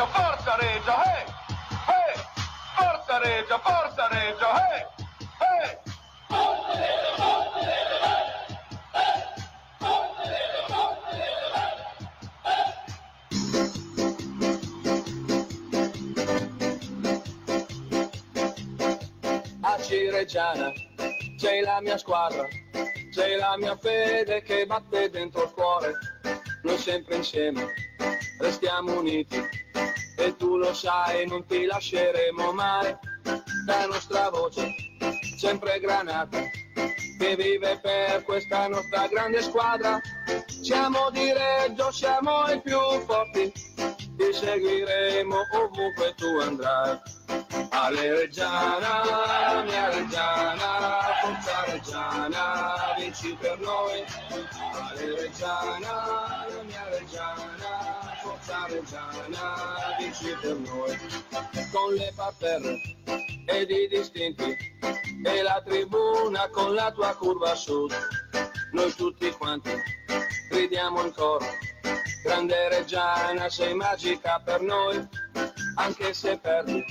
Regia, forza Regia, hey! Hey! Forza Regia, forza Regia, hey! Hey! a Cireggiana c'è la mia squadra, c'è la mia fede che batte dentro il cuore, noi sempre insieme restiamo uniti e tu lo sai non ti lasceremo mai, la nostra voce sempre granata che vive per questa nostra grande squadra, siamo di Reggio, siamo i più forti, ti seguiremo ovunque tu andrai. Ale Reggiana, mia Reggiana, forza Reggiana, vinci per noi. Ale Reggiana, mia Reggiana, forza Reggiana, vinci per noi. Con le paperre ed i distinti e la tribuna con la tua curva sud. Noi tutti quanti gridiamo in coro. Grande Reggiana, sei magica per noi, anche se perdi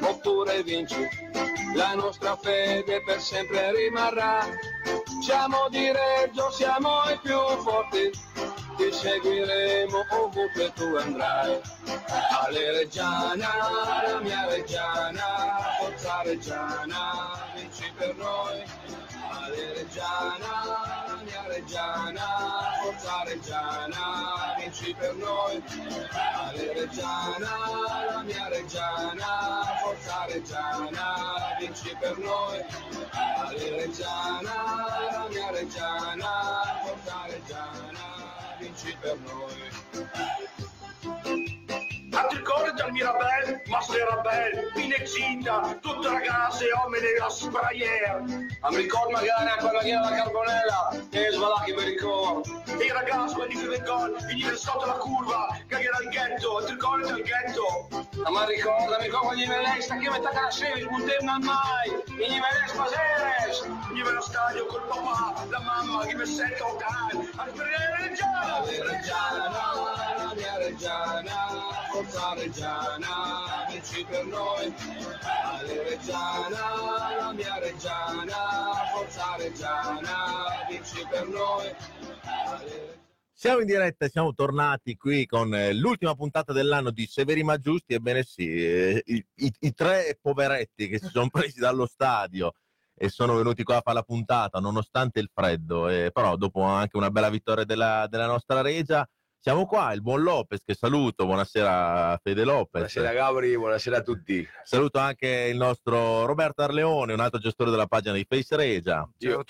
oppure vinci, la nostra fede per sempre rimarrà. Siamo di Reggio, siamo i più forti, ti seguiremo ovunque tu andrai. Ale Reggiana, la mia Reggiana, forza Reggiana, vinci per noi. Ale Reggiana, la mia Reggiana, forza Reggiana, vinci per noi. Ale Reggiana, la mia Reggiana, forza Reggiana, vinci per noi. Ale Reggiana, la mia Reggiana, forza Reggiana, vinci per noi. Anticorre dal Mirabel, Masterabel, Pinexita, tutte ragazze, uomini a sprayer. A mi ricordo magari che era la carbonella, che svalacchi per il coro. E i ragazzi, quelli che vengono, venivano sotto la curva, che era il ghetto, Anticorre dal ghetto. Ma ricorda, mi ricordo gli velei, sta che metà la sera, smutemna mai, e gli velei spaseres. Venivano allo stadio col papà, la mamma, che mi sento occhiali. A sperare Reggiana, Reggiana, la mia Reggiana, forza Reggiana, vinci per noi. Ale Reggiana, la mia Reggiana, forza Reggiana, vinci per noi. Siamo in diretta, e siamo tornati qui con eh, l'ultima puntata dell'anno di Severi ma Giusti. Ebbene sì, eh, i, i- i tre poveretti che si sono presi dallo stadio e sono venuti qua a fare la puntata nonostante il freddo, eh, però dopo anche una bella vittoria della, della nostra Regia, siamo qua, il buon Lopez che saluto, buonasera Fede Lopez. Buonasera Gabri, buonasera a tutti. Saluto anche il nostro Roberto Arleone, un altro gestore della pagina di Face Regia. Io,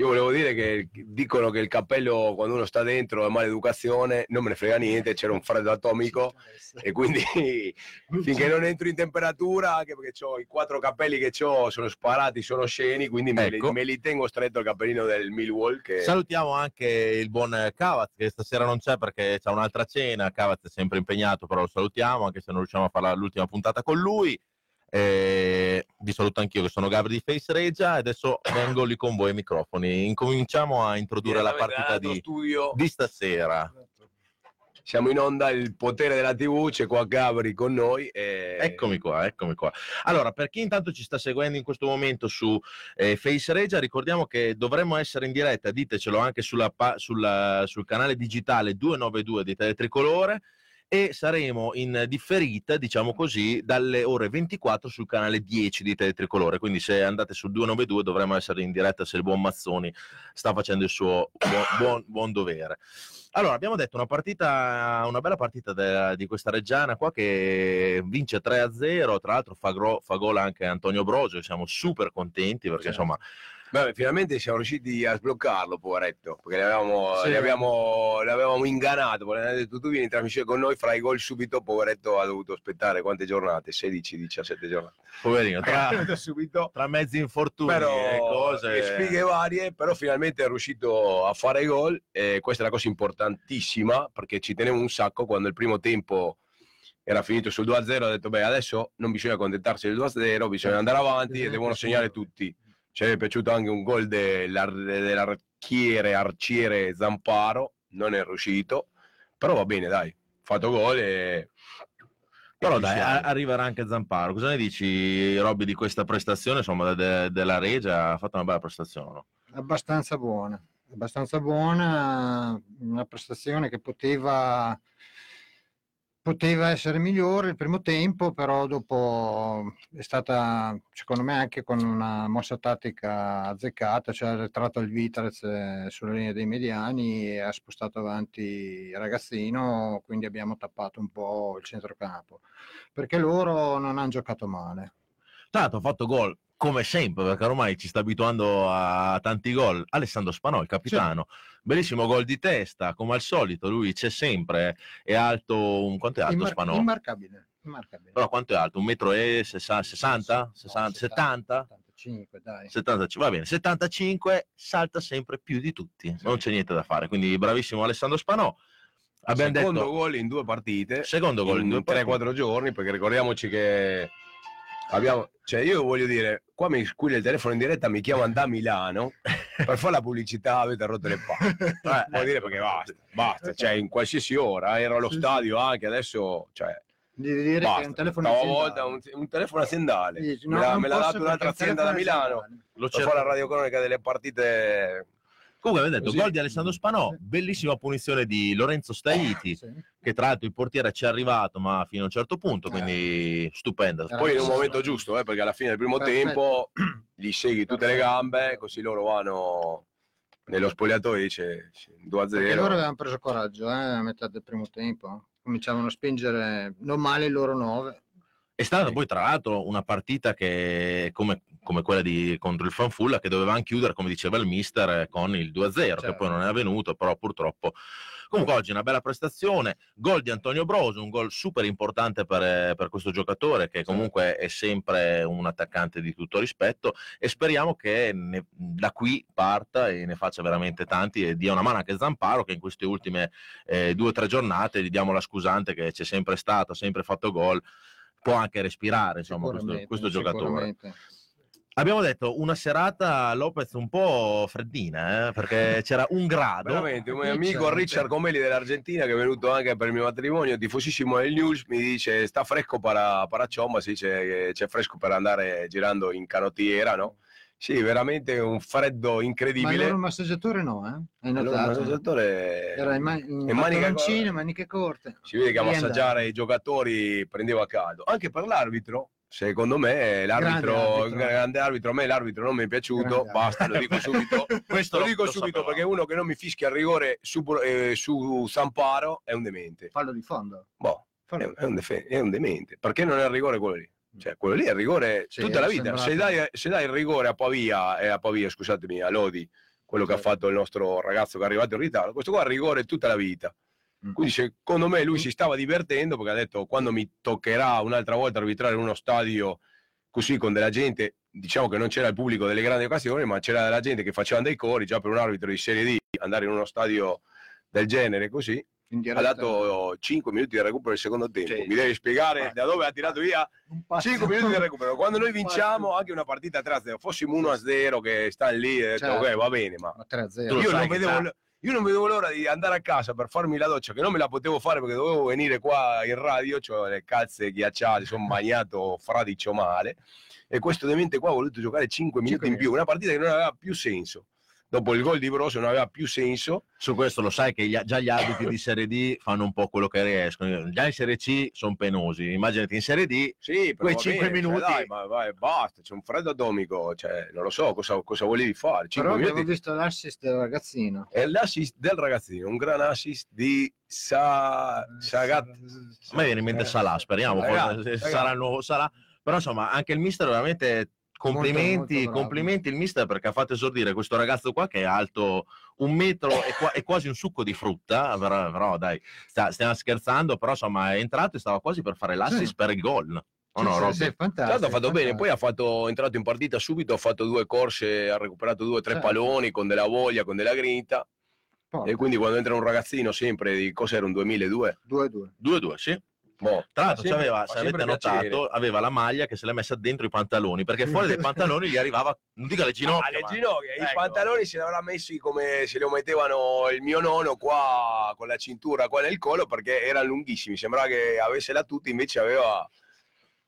io volevo dire che dicono che il cappello quando uno sta dentro è maleducazione, non me ne frega niente, c'era un freddo atomico e quindi finché non entro in temperatura, anche perché ho i quattro cappelli che ho sono sparati, sono sceni, quindi me, Ecco. li, me li tengo stretto il cappellino del Millwall che Salutiamo anche il buon Cavaz che stasera non c'è perché c'è un'altra cena. Cavaz è sempre impegnato, però lo salutiamo anche se non riusciamo a fare l'ultima puntata con lui. Eh, vi saluto anch'io che sono Gabri di Face Regia e adesso vengo lì con voi ai microfoni. Incominciamo a introdurre la partita di, di stasera. Siamo in onda, il potere della TV, c'è qua Gabri con noi. E... Eccomi qua, eccomi qua. Allora, per chi intanto ci sta seguendo in questo momento su eh, Face Regia, ricordiamo che dovremmo essere in diretta, ditecelo anche sulla sulla- sul canale digitale 292 di Teletricolore e saremo in differita, diciamo così, dalle ore 24 sul canale 10 di Teletricolore. Quindi se andate sul 292 dovremmo essere in diretta se il buon Mazzoni sta facendo il suo buon, buon- buon dovere. Allora, abbiamo detto una partita, una bella partita de- di questa Reggiana qua che vince 3-0, tra l'altro fa, gro- fa gol anche Antonio Brogio, siamo super contenti perché insomma Beh, finalmente siamo riusciti a sbloccarlo, poveretto, perché l'avevamo, Sì. l'avevamo, l'avevamo ingannato. poi l'avevamo detto, tu vieni in trasmissione con noi, fai i gol subito, poveretto ha dovuto aspettare quante giornate? 16-17 giornate. poverino, tra, subito. tra mezzi infortuni Però e cose... e sfighe varie, però finalmente è riuscito a fare gol e questa è la cosa importantissima perché ci tenevo un sacco quando il primo tempo era finito sul 2-0 ho detto beh adesso non bisogna contentarsi del 2-0 bisogna andare avanti e devono segnare tutti ci è piaciuto anche un gol dell'ar- dell'archiere arciere Zamparo non è riuscito però va bene dai fatto gol e Però dai, a- arriverà anche Zamparo. Cosa ne dici, Robby, di questa prestazione? Insomma, de- della Regia ha fatto una bella prestazione. no? abbastanza buona, abbastanza buona, una prestazione che poteva, poteva essere migliore il primo tempo, però dopo è stata, secondo me, anche con una mossa tattica azzeccata, cioè ha ritrato il Vitrez eh, sulla linea dei mediani e ha spostato avanti il ragazzino, quindi abbiamo tappato un po' il centrocampo, perché loro non hanno giocato male. L'altro ha fatto gol come sempre, perché ormai ci sta abituando a tanti gol. Alessandro Spanò, il capitano, bellissimo gol di testa, come al solito, lui c'è sempre, è alto, un- quanto è alto Immar- Spanò? immarcabile, immarcabile. Però quanto è alto? Un metro e sessa- 60? 60? 70? 75, dai. 75, va bene, 75 salta sempre più di tutti, non c'è niente da fare, quindi bravissimo Alessandro Spanò. Abbiamo Secondo detto gol in due partite, secondo gol in due partite. 3-4 giorni, perché ricordiamoci che abbiamo, cioè io voglio dire, qua mi squilla il telefono in diretta, mi chiamano da Milano per fare la pubblicità, avete rotto le palle. Eh, Vuol dire perché basta, basta, cioè in qualsiasi ora, ero allo stadio anche, adesso, cioè, Devi dire che è basta. un telefono Una aziendale. un, un telefono aziendale, Dici, me no, me l'ha dato un'altra azienda da Milano. Lo per fare la radiocronaca delle partite. Comunque abbiamo detto Così. gol di Alessandro Spanò, bellissima punizione di Lorenzo Staiti, Sì. che tra l'altro il portiere ci è arrivato ma fino a un certo punto, Eh. quindi stupenda. Poi in un momento giusto, eh, perché alla fine del primo Perfetto. tempo gli segui tutte le gambe, così loro vanno nello spogliatoio e dice 2 a Perché loro 0. avevano preso coraggio eh, a metà del primo tempo. Cominciavano a spingere non male il loro 9. È stata Sì. poi tra l'altro una partita che come, come quella di, contro il Fanfulla che dovevano chiudere, come diceva il mister, con il 2-0, che Certo. poi non è avvenuto, però purtroppo. Comunque oggi una bella prestazione, gol di Antonio Broso, un gol super importante per, per questo giocatore che comunque è sempre un attaccante di tutto rispetto e speriamo che ne- da qui parta e ne faccia veramente tanti e dia una mano anche Zamparo che in queste ultime eh, due o tre giornate gli diamo la scusante che c'è sempre stato, ha sempre fatto gol, può anche respirare insomma questo, questo giocatore. Abbiamo detto una serata Lopez un po' freddina eh, perché c'era un grado. Veramente, un mio Richard. amico Richard Comelli dell'Argentina che è venuto anche per il mio matrimonio, tifosissimo del News, mi dice sta fresco para, para si dice che c'è fresco per andare girando in canottiera, no? Sì, veramente un freddo Ma il incredibile. loro massaggiatore no, eh? Allora, il notato? massaggiatore Era in, ma- in maniche corte. si vede che a massaggiare i giocatori prendeva caldo. Anche per l'arbitro, secondo me, l'arbitro, Grande grande arbitro. arbitro, a me l'arbitro non mi è piaciuto, Grande basta, lo dico subito. Questo Lo lo- dico lo subito sapevamo. perché uno che non mi fischia il rigore su, eh, su Samparo è un demente. Fallo di fondo. Boh, è, Fallo. è un defe- è un demente. Perché non è il rigore quello lì? Cioè, quello lì è il rigore Sì, tutta la è vita. Se dai, se dai il rigore a Pavia, eh, a Pavia, scusatemi, a Lodi, quello che ha Sì. fatto il nostro ragazzo che è arrivato in ritardo, questo qua ha il rigore tutta la vita. Mm. Quindi secondo me lui si stava divertendo perché ha detto quando mi toccherà un'altra volta arbitrare in uno stadio così con della gente, diciamo che non c'era il pubblico delle grandi occasioni, ma c'era della gente che faceva dei cori, già per un arbitro di Serie D, andare in uno stadio del genere così, ha dato 5 minuti di recupero del secondo tempo. Sì. Mi devi spiegare da dove ha tirato via Un passo- 5 minuti di recupero. Quando noi vinciamo anche una partita 3-0, fossimo 1-0 che sta lì, e detto, Certo. ok, va bene, ma Ma 3-0. Tu lo io non, vedevo, l- io non vedevo l'ora di andare a casa per farmi la doccia, che non me la potevo fare perché dovevo venire qua in radio, cioè le calze ghiacciate, sono bagnato fradicio male. E questo demente qua ha voluto giocare 5 minuti in più, una partita che non aveva più senso. Dopo il gol di Broso non aveva più senso. Su questo lo sai che gli- già gli arbitri di Serie D fanno un po' quello che riescono. Già in Serie C sono penosi. Immaginati in Serie D Sì, Quei va cinque bene, cioè, minuti- dai, ma vai, basta, c'è un freddo atomico, cioè, non lo so cosa, cosa volevi fare. 5 Però abbiamo minuti. visto l'assist del ragazzino. È l'assist del ragazzino, un gran assist di Sa... Sagat. a me viene in mente Salah, speriamo ragazzi. sarà il nuovo Salah. Però insomma, anche il mister veramente complimenti, Molto, molto complimenti il mister perché ha fatto esordire questo ragazzo qua che è alto un metro e, qua- è quasi un succo di frutta, però, però dai, sta- stiamo scherzando, però insomma è entrato e stava quasi per fare l'assist Sì. per il gol. O Sì, no, sì, sì, fantastico. Ha fatto bene, poi ha fatto, è entrato in partita subito, ha fatto due corse, ha recuperato due o tre Certo. palloni con della voglia, con della grinta. Porca, E quindi quando entra un ragazzino sempre di cos'era un 2002, 2-2. 2-2, sì. Boh, Tra l'altro, sempre- c'aveva, fa se avete sempre notato, piacere. aveva la maglia che se l'è messa dentro i pantaloni, perché fuori dai pantaloni gli arrivava, non dico alle ginocchia. Ah, le ma- ginocchia, i Ecco. pantaloni se li avrà messi come se li mettevano il mio nonno qua con la cintura qua nel collo perché erano lunghissimi, sembrava che avesse la tuta, invece aveva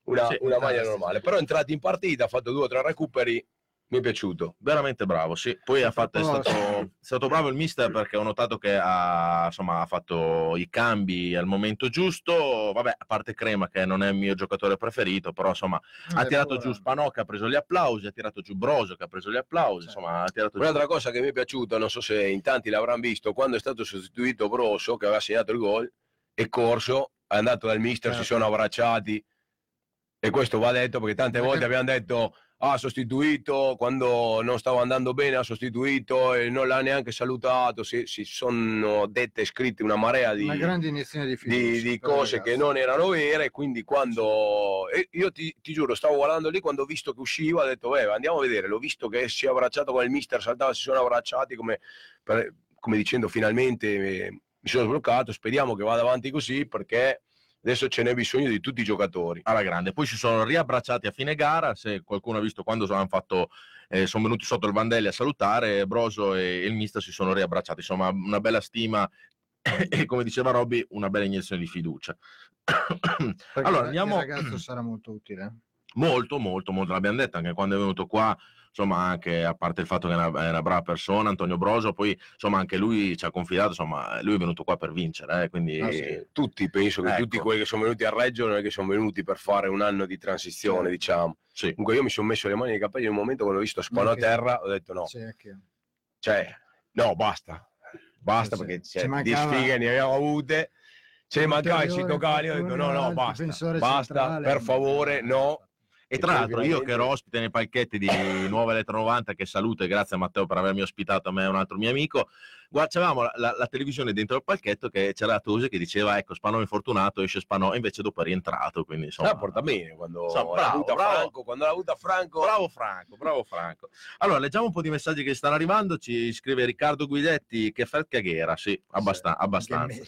una, Sì, una maglia fantastico. normale. Però è entrato in partita, ha fatto due o tre recuperi, mi è piaciuto. Veramente bravo, sì. Poi ha fatto, è, stato, è stato bravo il mister perché ho notato che ha, insomma, ha fatto i cambi al momento giusto. Vabbè, a parte Crema che non è il mio giocatore preferito, però insomma ha Eh, tirato ora- giù Spanò che ha preso gli applausi, ha tirato giù Broso che ha preso gli applausi, insomma ha tirato giù. Un'altra cosa che mi è piaciuta, non so se in tanti l'avranno visto, quando è stato sostituito Brosso, che aveva segnato il gol, è corso, è andato dal mister, si Certo. sono abbracciati. E questo va detto perché tante Perché- volte abbiamo detto ha sostituito, quando non stava andando bene ha sostituito e non l'ha neanche salutato, si, si sono dette scritte una marea di, una di di, di cose che non erano vere, quindi quando io ti, ti giuro, stavo guardando lì quando ho visto che usciva, ho detto, beh, andiamo a vedere, l'ho visto che si è abbracciato con il mister, saltava, si sono abbracciati come, per- come dicendo finalmente eh, mi sono sbloccato, speriamo che vada avanti così perché adesso ce n'è bisogno di tutti i giocatori. alla grande. Poi si sono riabbracciati a fine gara. Se qualcuno ha visto quando hanno fatto, eh, sono venuti sotto il Vandelli a salutare, Broso e il mister si sono riabbracciati. Insomma, una bella stima e come diceva Robby, una bella iniezione di fiducia. Allora, il andiamo- ragazzo sarà molto utile. Molto, molto, molto. L'abbiamo detto anche quando è venuto qua. Insomma, anche a parte il fatto che è una, è una brava persona, Antonio Broso, poi insomma anche lui ci ha confidato, insomma, lui è venuto qua per vincere, eh, quindi Ah, sì. Tutti, penso che Ecco. tutti quelli che sono venuti a Reggio non è che sono venuti per fare un anno di transizione, Sì. diciamo. sì. Comunque io mi sono messo le mani nei capelli in un momento quando ho visto Spano a terra, ho detto no, Sì, anche- cioè, no, basta, basta perché Ci cioè, mancava- di sfighe ne abbiamo avute. Se mancava il Cicco Cali, ho detto no, no, basta, basta, centrale. per favore, no. E tra l'altro io che ero ospite nei palchetti di Nuova Eletro 90, che saluto e grazie a Matteo per avermi ospitato a me e un altro mio amico, guardavamo la, la- la televisione dentro il palchetto che c'era Tosi che diceva ecco Spanò infortunato, esce Spanò, e invece dopo è rientrato, quindi insomma... Ah, porta bene quando l'ha bravo, avuta bravo. Franco, quando l'ha avuta Franco. Bravo Franco, bravo Franco. Allora, leggiamo un po' di messaggi che stanno arrivando. Ci scrive Riccardo Guidetti che fa caghera. Sì, abbastan- abbastanza.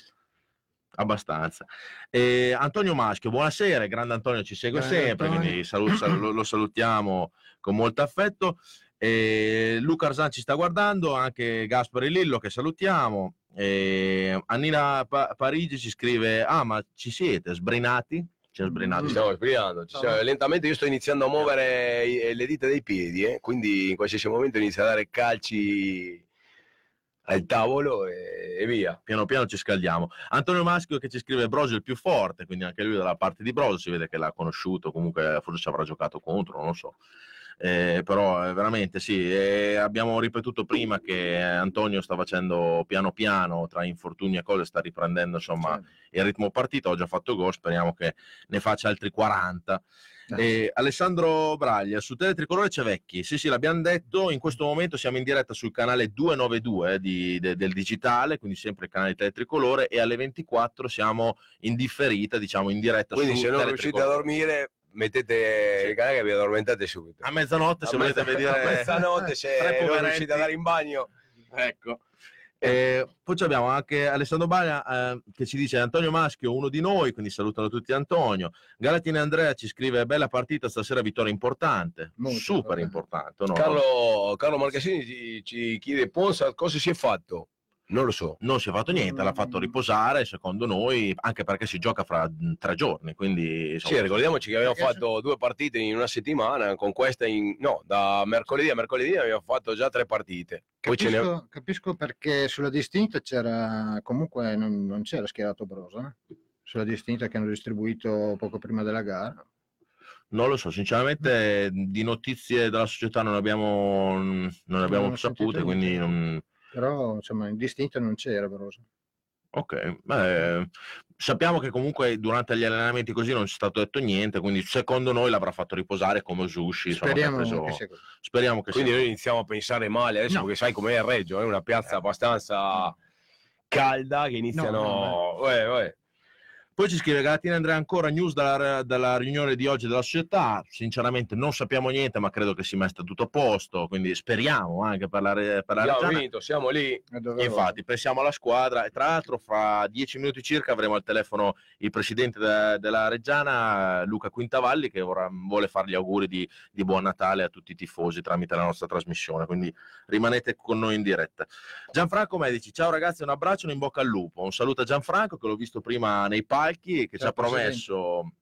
Abbastanza. E Antonio Maschio, buonasera, grande Antonio ci segue Grande sempre, Antonio. quindi salu- sal- lo, lo salutiamo con molto affetto. E Luca Arzan ci sta guardando, anche Gaspari Lillo che salutiamo. E Annina Pa- Parigi ci scrive, ah ma ci siete, sbrinati? Ci. Ci stiamo esprimendo, ci stiamo- lentamente io sto iniziando a muovere i- le dita dei piedi, eh, quindi in qualsiasi momento inizio a dare calci al tavolo e, e via. piano piano ci scaldiamo. Antonio Maschio che ci scrive Broso è il più forte, quindi anche lui dalla parte di Broso si vede che l'ha conosciuto, comunque forse ci avrà giocato contro, non lo so. Eh, però eh, veramente sì, eh, abbiamo ripetuto prima che Antonio sta facendo piano piano tra infortuni e cose, sta riprendendo insomma il ritmo partita, ho già fatto gol, speriamo che ne faccia altri 40. E Alessandro Braglia, su Tele Tricolore c'è Vecchi, sì sì l'abbiamo detto, in questo momento siamo in diretta sul canale 292 di- de- del digitale, quindi sempre il canale Tele Tricolore e alle 24 siamo in differita, diciamo in diretta Quindi su se non riuscite a dormire mettete il canale che vi addormentate subito. a mezzanotte se A volete vedere a mezzanotte se non riuscite ad andare in bagno. ecco. Eh, poi abbiamo anche Alessandro Baglia eh, che ci dice Antonio Maschio, uno di noi, quindi salutano tutti Antonio. Galatini Andrea ci scrive bella partita, stasera vittoria importante, Molto super importante. importante. no? Carlo, Carlo Marcassini ci, ci chiede Ponza cosa si è fatto? Non lo so. Non si è fatto niente, l'ha fatto riposare secondo noi, anche perché si gioca fra mh, tre giorni, quindi insomma, Sì, ricordiamoci che abbiamo fatto due partite in una settimana, con questa in... no, da mercoledì a mercoledì abbiamo fatto già tre partite. Ce ne... Capisco, capisco perché sulla distinta c'era comunque non, non c'era schierato Brosa eh? sulla distinta che hanno distribuito poco prima della gara. non lo so, sinceramente di notizie della società non abbiamo, non abbiamo Non sapute, quindi niente. non- Però insomma in distinta non c'era Brosa. Ok, beh, sappiamo che comunque durante gli allenamenti così non ci è stato detto niente, quindi secondo noi l'avrà fatto riposare come ha Speriamo preso- che sia così. speriamo che Quindi sia. noi iniziamo a pensare male adesso No. perché sai com'è il Reggio, è una piazza abbastanza calda che iniziano... No, Uè, uè. Poi ci scrive Galatina Andrea ancora news dalla, dalla riunione di oggi della società. Sinceramente non sappiamo niente, ma credo che si metta tutto a posto. Quindi speriamo anche per la, per la Abbiamo Reggiana. vinto, siamo lì. Doveroso. Infatti, pensiamo alla squadra e tra l'altro fra dieci minuti circa avremo al telefono il presidente de- della Reggiana, Luca Quintavalli, che vorrà- vuole fare gli auguri di, di buon Natale a tutti i tifosi tramite la nostra trasmissione, quindi rimanete con noi in diretta. Gianfranco Medici, ciao ragazzi, un abbraccio e un in bocca al lupo. Un saluto a Gianfranco che l'ho visto prima nei palchi e che ci ha Presidente. promesso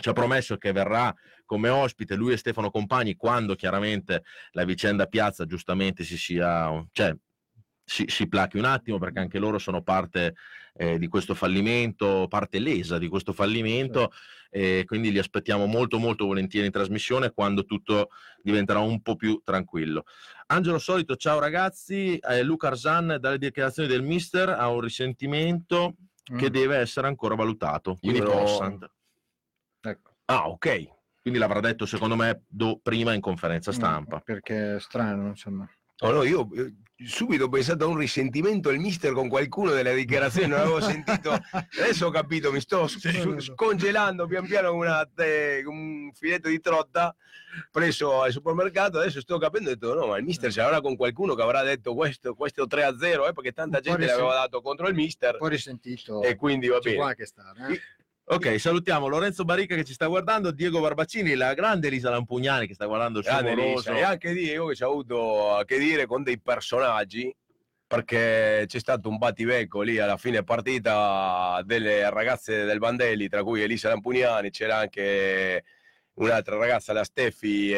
ci ha promesso che verrà come ospite lui e Stefano Compagni quando chiaramente la vicenda piazza giustamente si sia cioè si, si plachi un attimo perché anche loro sono parte eh, di questo fallimento, parte lesa di questo fallimento e quindi li aspettiamo molto molto volentieri in trasmissione quando tutto diventerà un po' più tranquillo. Angelo Solito, ciao ragazzi, eh, Luca Arzan dalle dichiarazioni del mister ha un risentimento che Mm, deve essere ancora valutato, quindi Possant. ecco. Ah, ok. Quindi l'avrà detto secondo me do- prima in conferenza stampa. Mm, Perché è strano, insomma. No, no, io eh, subito ho pensato a un risentimento del mister con qualcuno delle dichiarazioni, non avevo sentito. Adesso ho capito, mi sto scongelando pian piano una te- un filetto di trotta preso al supermercato. Adesso sto capendo ho detto: no, ma il mister ce l'avrà con qualcuno che avrà detto questo, questo 3 a 0, eh, perché tanta gente l'aveva dato contro il mister Un po' risentito. e quindi va ci bene. può anche stare. eh. Ok, salutiamo Lorenzo Baricca che ci sta guardando, Diego Barbaccini, la grande Elisa Lampugnani che sta guardando il suo moroso. E anche Diego che ci ha avuto a che dire con dei personaggi perché c'è stato un battibecco lì alla fine partita delle ragazze del Bandelli, tra cui Elisa Lampugnani, c'era anche un'altra ragazza, la Steffi,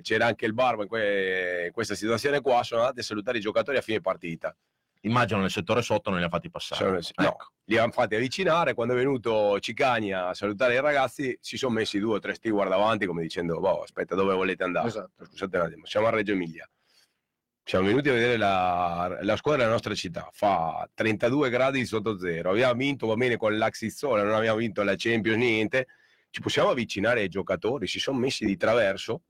c'era anche il Barbo in, que- in questa situazione qua, sono andati a salutare i giocatori a fine partita. Immagino nel settore sotto non li ha fatti passare. Sono- no, Ecco. li hanno fatti avvicinare, quando è venuto Cicagna a salutare i ragazzi si sono messi due o tre steward davanti come dicendo, boh, aspetta, dove volete andare? Esatto. Scusate un attimo, siamo a Reggio Emilia. Siamo venuti a vedere la, la squadra della nostra città. Fa 32 gradi sotto zero. Abbiamo vinto, va bene, con l'Axizzola, non abbiamo vinto la Champions, niente. Ci possiamo avvicinare ai giocatori, si sono messi di traverso,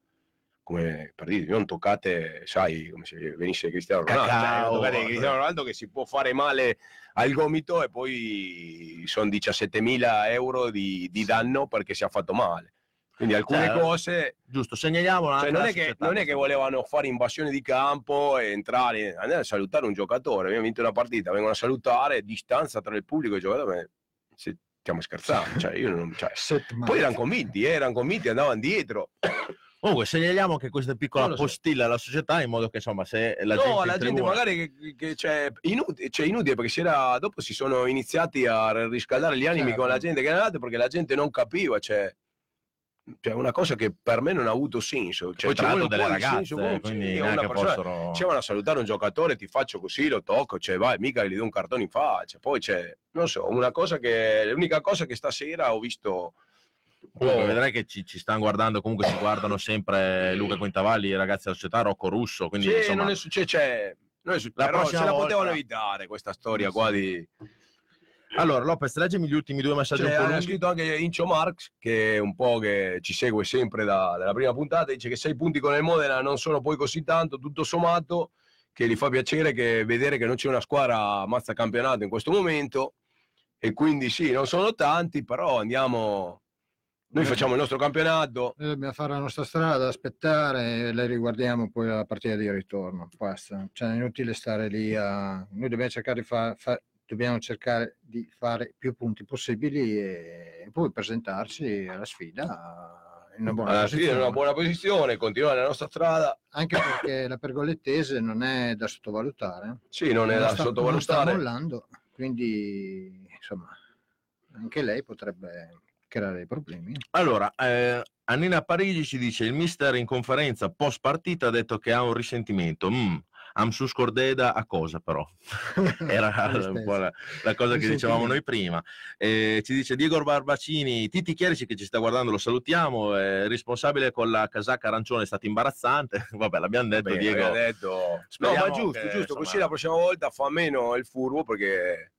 come per dire, non toccate, sai, come se venisse Cristiano Ronaldo. Cioè, Cacao. non toccate Cristiano Ronaldo che si può fare male al gomito e poi sono 17.000 euro di, di danno perché si è fatto male. Quindi alcune Cioè, cose Giusto, segnaliamo cioè, non, è che, non è che volevano fare invasione di campo e entrare, andare a salutare un giocatore. Abbiamo vinto una partita, vengono a salutare, distanza tra il pubblico e il giocatore. se- stiamo scherzando. Cioè, io non- cioè, poi erano convinti, eh, erano convinti, andavano dietro. Comunque segnaliamo che questa piccola postilla alla società in modo che insomma se la no, gente, la in gente tribuna- magari che, che c'è inutile, cioè, inutile perché si era, dopo si sono iniziati a riscaldare gli animi Certo. con la gente che era andata perché la gente non capiva. Cioè, cioè, una cosa che per me non ha avuto senso. Cioè, poi l'altro un delle ragazze, senso quindi una persona- fossero... Ci vanno a salutare un giocatore, ti faccio così, lo tocco, cioè vai, mica gli do un cartone in faccia. Poi c'è, non so, una cosa che, l'unica cosa che stasera ho visto... Comunque, vedrai che ci, ci stanno guardando, comunque ci guardano sempre Luca Quintavalli, i ragazzi della società, Rocco Russo, quindi Sì, insomma, non è successo, cioè, non è successo, La però prossima se la volta- potevano evitare questa storia qua di... Allora, Lopez, leggimi gli ultimi due messaggi Cioè, ha scritto anche Incio Marx, che è un po' che ci segue sempre da- dalla prima puntata, dice che sei punti con il Modena non sono poi così tanto, tutto sommato, che gli fa piacere che vedere che non c'è una squadra mazza campionato in questo momento, e quindi sì, non sono tanti, però andiamo... Noi facciamo il nostro campionato, Noi dobbiamo fare la nostra strada, aspettare e le riguardiamo poi alla partita di ritorno. Basta. Cioè, è inutile stare lì a... Noi dobbiamo cercare di, fa- fa- dobbiamo cercare di fare più punti possibili e poi presentarci alla sfida in una buona alla in posizione. una buona posizione, continuare la nostra strada, Anche perché la pergolettese non è da sottovalutare. sì, non è Non da sta- Non sta sottovalutare. mollando, quindi insomma anche lei potrebbe creare dei problemi. Allora, eh, Annina Parigi ci dice il mister in conferenza post partita ha detto che ha un risentimento. Mm, am su scordeda a cosa però? Era un po' la, la cosa che dicevamo noi prima. Eh, ci dice Diego Barbacini, Titi Chierici che ci sta guardando, lo salutiamo, è responsabile con la casacca arancione è stato imbarazzante. Vabbè, l'abbiamo detto Beh, Diego. detto- No, ma giusto, che, giusto, insomma- così la prossima volta fa meno il furbo perché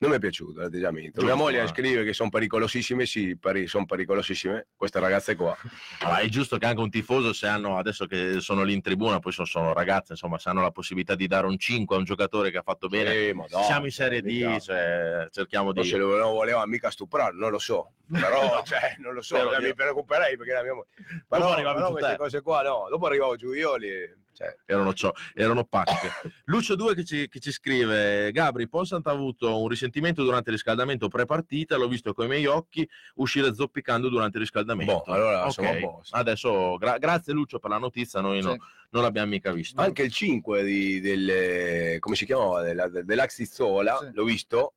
Non mi è piaciuto l'atteggiamento. Mia moglie eh. scrive che sono pericolosissime, sì, peri- sono pericolosissime queste ragazze qua. Allora, è giusto che anche un tifoso, se hanno adesso che sono lì in tribuna, poi sono, sono ragazze, insomma, se hanno la possibilità di dare un 5 a un giocatore che ha fatto bene, Eh, ma no, siamo in Serie D, cioè, cerchiamo di... se lo non voleva mica stuprare, non lo so. Però, cioè, non lo so, io- mi preoccuperei perché la mia moglie... Però, però queste te. cose qua, no. Dopo arrivavo Giulioli, cioè, erano, ciò- erano pacche. Lucio 2 che ci, che ci scrive: Gabri, Ponsant ha avuto un risentimento durante il riscaldamento pre-partita. L'ho visto con i miei occhi uscire zoppicando durante il riscaldamento. Boh, allora Ok, siamo a posto. Adesso, gra- grazie Lucio per la notizia. Noi no- Sì. non l'abbiamo mica visto. Anche il 5 di, del, come si chiamava, della, dell'Ax Zizzola, Sì. l'ho visto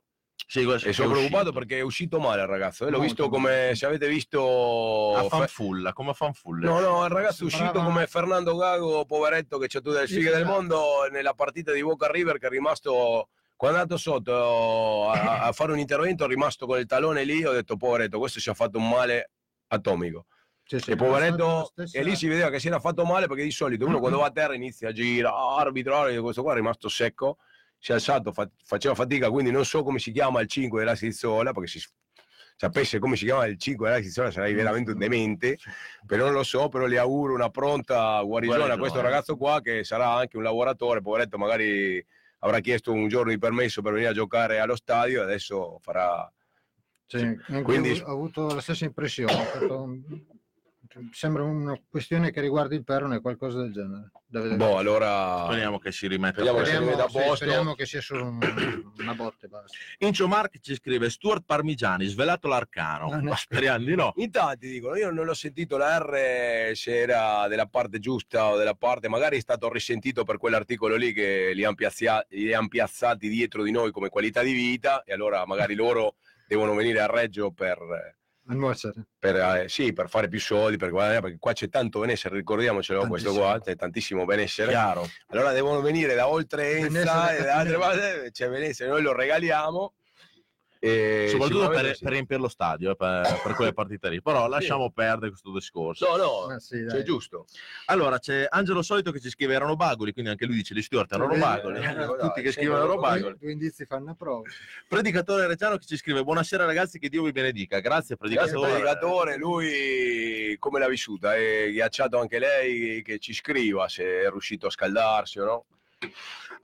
Sì, e sono preoccupato perché è uscito male il ragazzo. eh, L'ho visto come, male. se avete visto... a fanfulla, come a fanfulle. No, no, il ragazzo è uscito come Fernando Gago, poveretto, che c'ha tutte le Sì, sfighe del mondo nella partita di Boca River che è rimasto... Quando è andato sotto a, a fare un intervento è rimasto con il talone lì, ho detto poveretto, questo si è fatto un male atomico. Sì, sì, E poveretto, e lì si vedeva che si era fatto male perché di solito uno quando va a terra inizia a girare, arbitro, questo qua è rimasto secco, si è alzato, fa- faceva fatica, quindi non so come si chiama il 5 della Sizzola, perché si sapesse come si chiama il 5 della Sizzola sarei veramente un demente, però non lo so, però le auguro una pronta guarigione, a questo ragazzo qua che sarà anche un lavoratore, poveretto magari avrà chiesto un giorno di permesso per venire a giocare allo stadio e adesso farà... Sì, Quindi- ho avuto la stessa impressione. Sembra una questione che riguarda il perone, qualcosa del genere. Boh, allora... Speriamo che si rimetta Speriamo a che si rimetta sì, speriamo che sia solo un- una botte. Basta. Incio Mark ci scrive Stuart Parmigiani, svelato l'arcano. No, no. Ma speriamo di no. In tanti dicono, io non ho sentito la R se era della parte giusta o della parte, magari è stato risentito per quell'articolo lì che li hanno piazzati dietro di noi come qualità di vita e allora magari loro devono venire a Reggio per, A nuocere. per, eh, sì, per fare più soldi, per guadagnare, perché qua c'è tanto benessere, ricordiamocelo questo qua, Tantissimo. c'è tantissimo benessere. Chiaro. Allora devono venire da oltre Enza e da altre parti, c'è benessere, noi lo regaliamo. E Soprattutto per, sì. per riempire lo stadio, eh, per, per quelle partite lì. Però lasciamo perdere questo discorso. No, no, sì, cioè, giusto. Allora, c'è Angelo Solito che ci scrive erano bagoli, quindi anche lui dice gli Stuart erano bagoli. eh, Tutti dai, che scrivono erano bagoli. Due indizi fanno a prova. Predicatore Reggiano che ci scrive buonasera ragazzi, che Dio vi benedica. Grazie Grazie predicatore. predicatore, lui come l'ha vissuta? È ghiacciato anche lei che ci scriva se è riuscito a scaldarsi o no.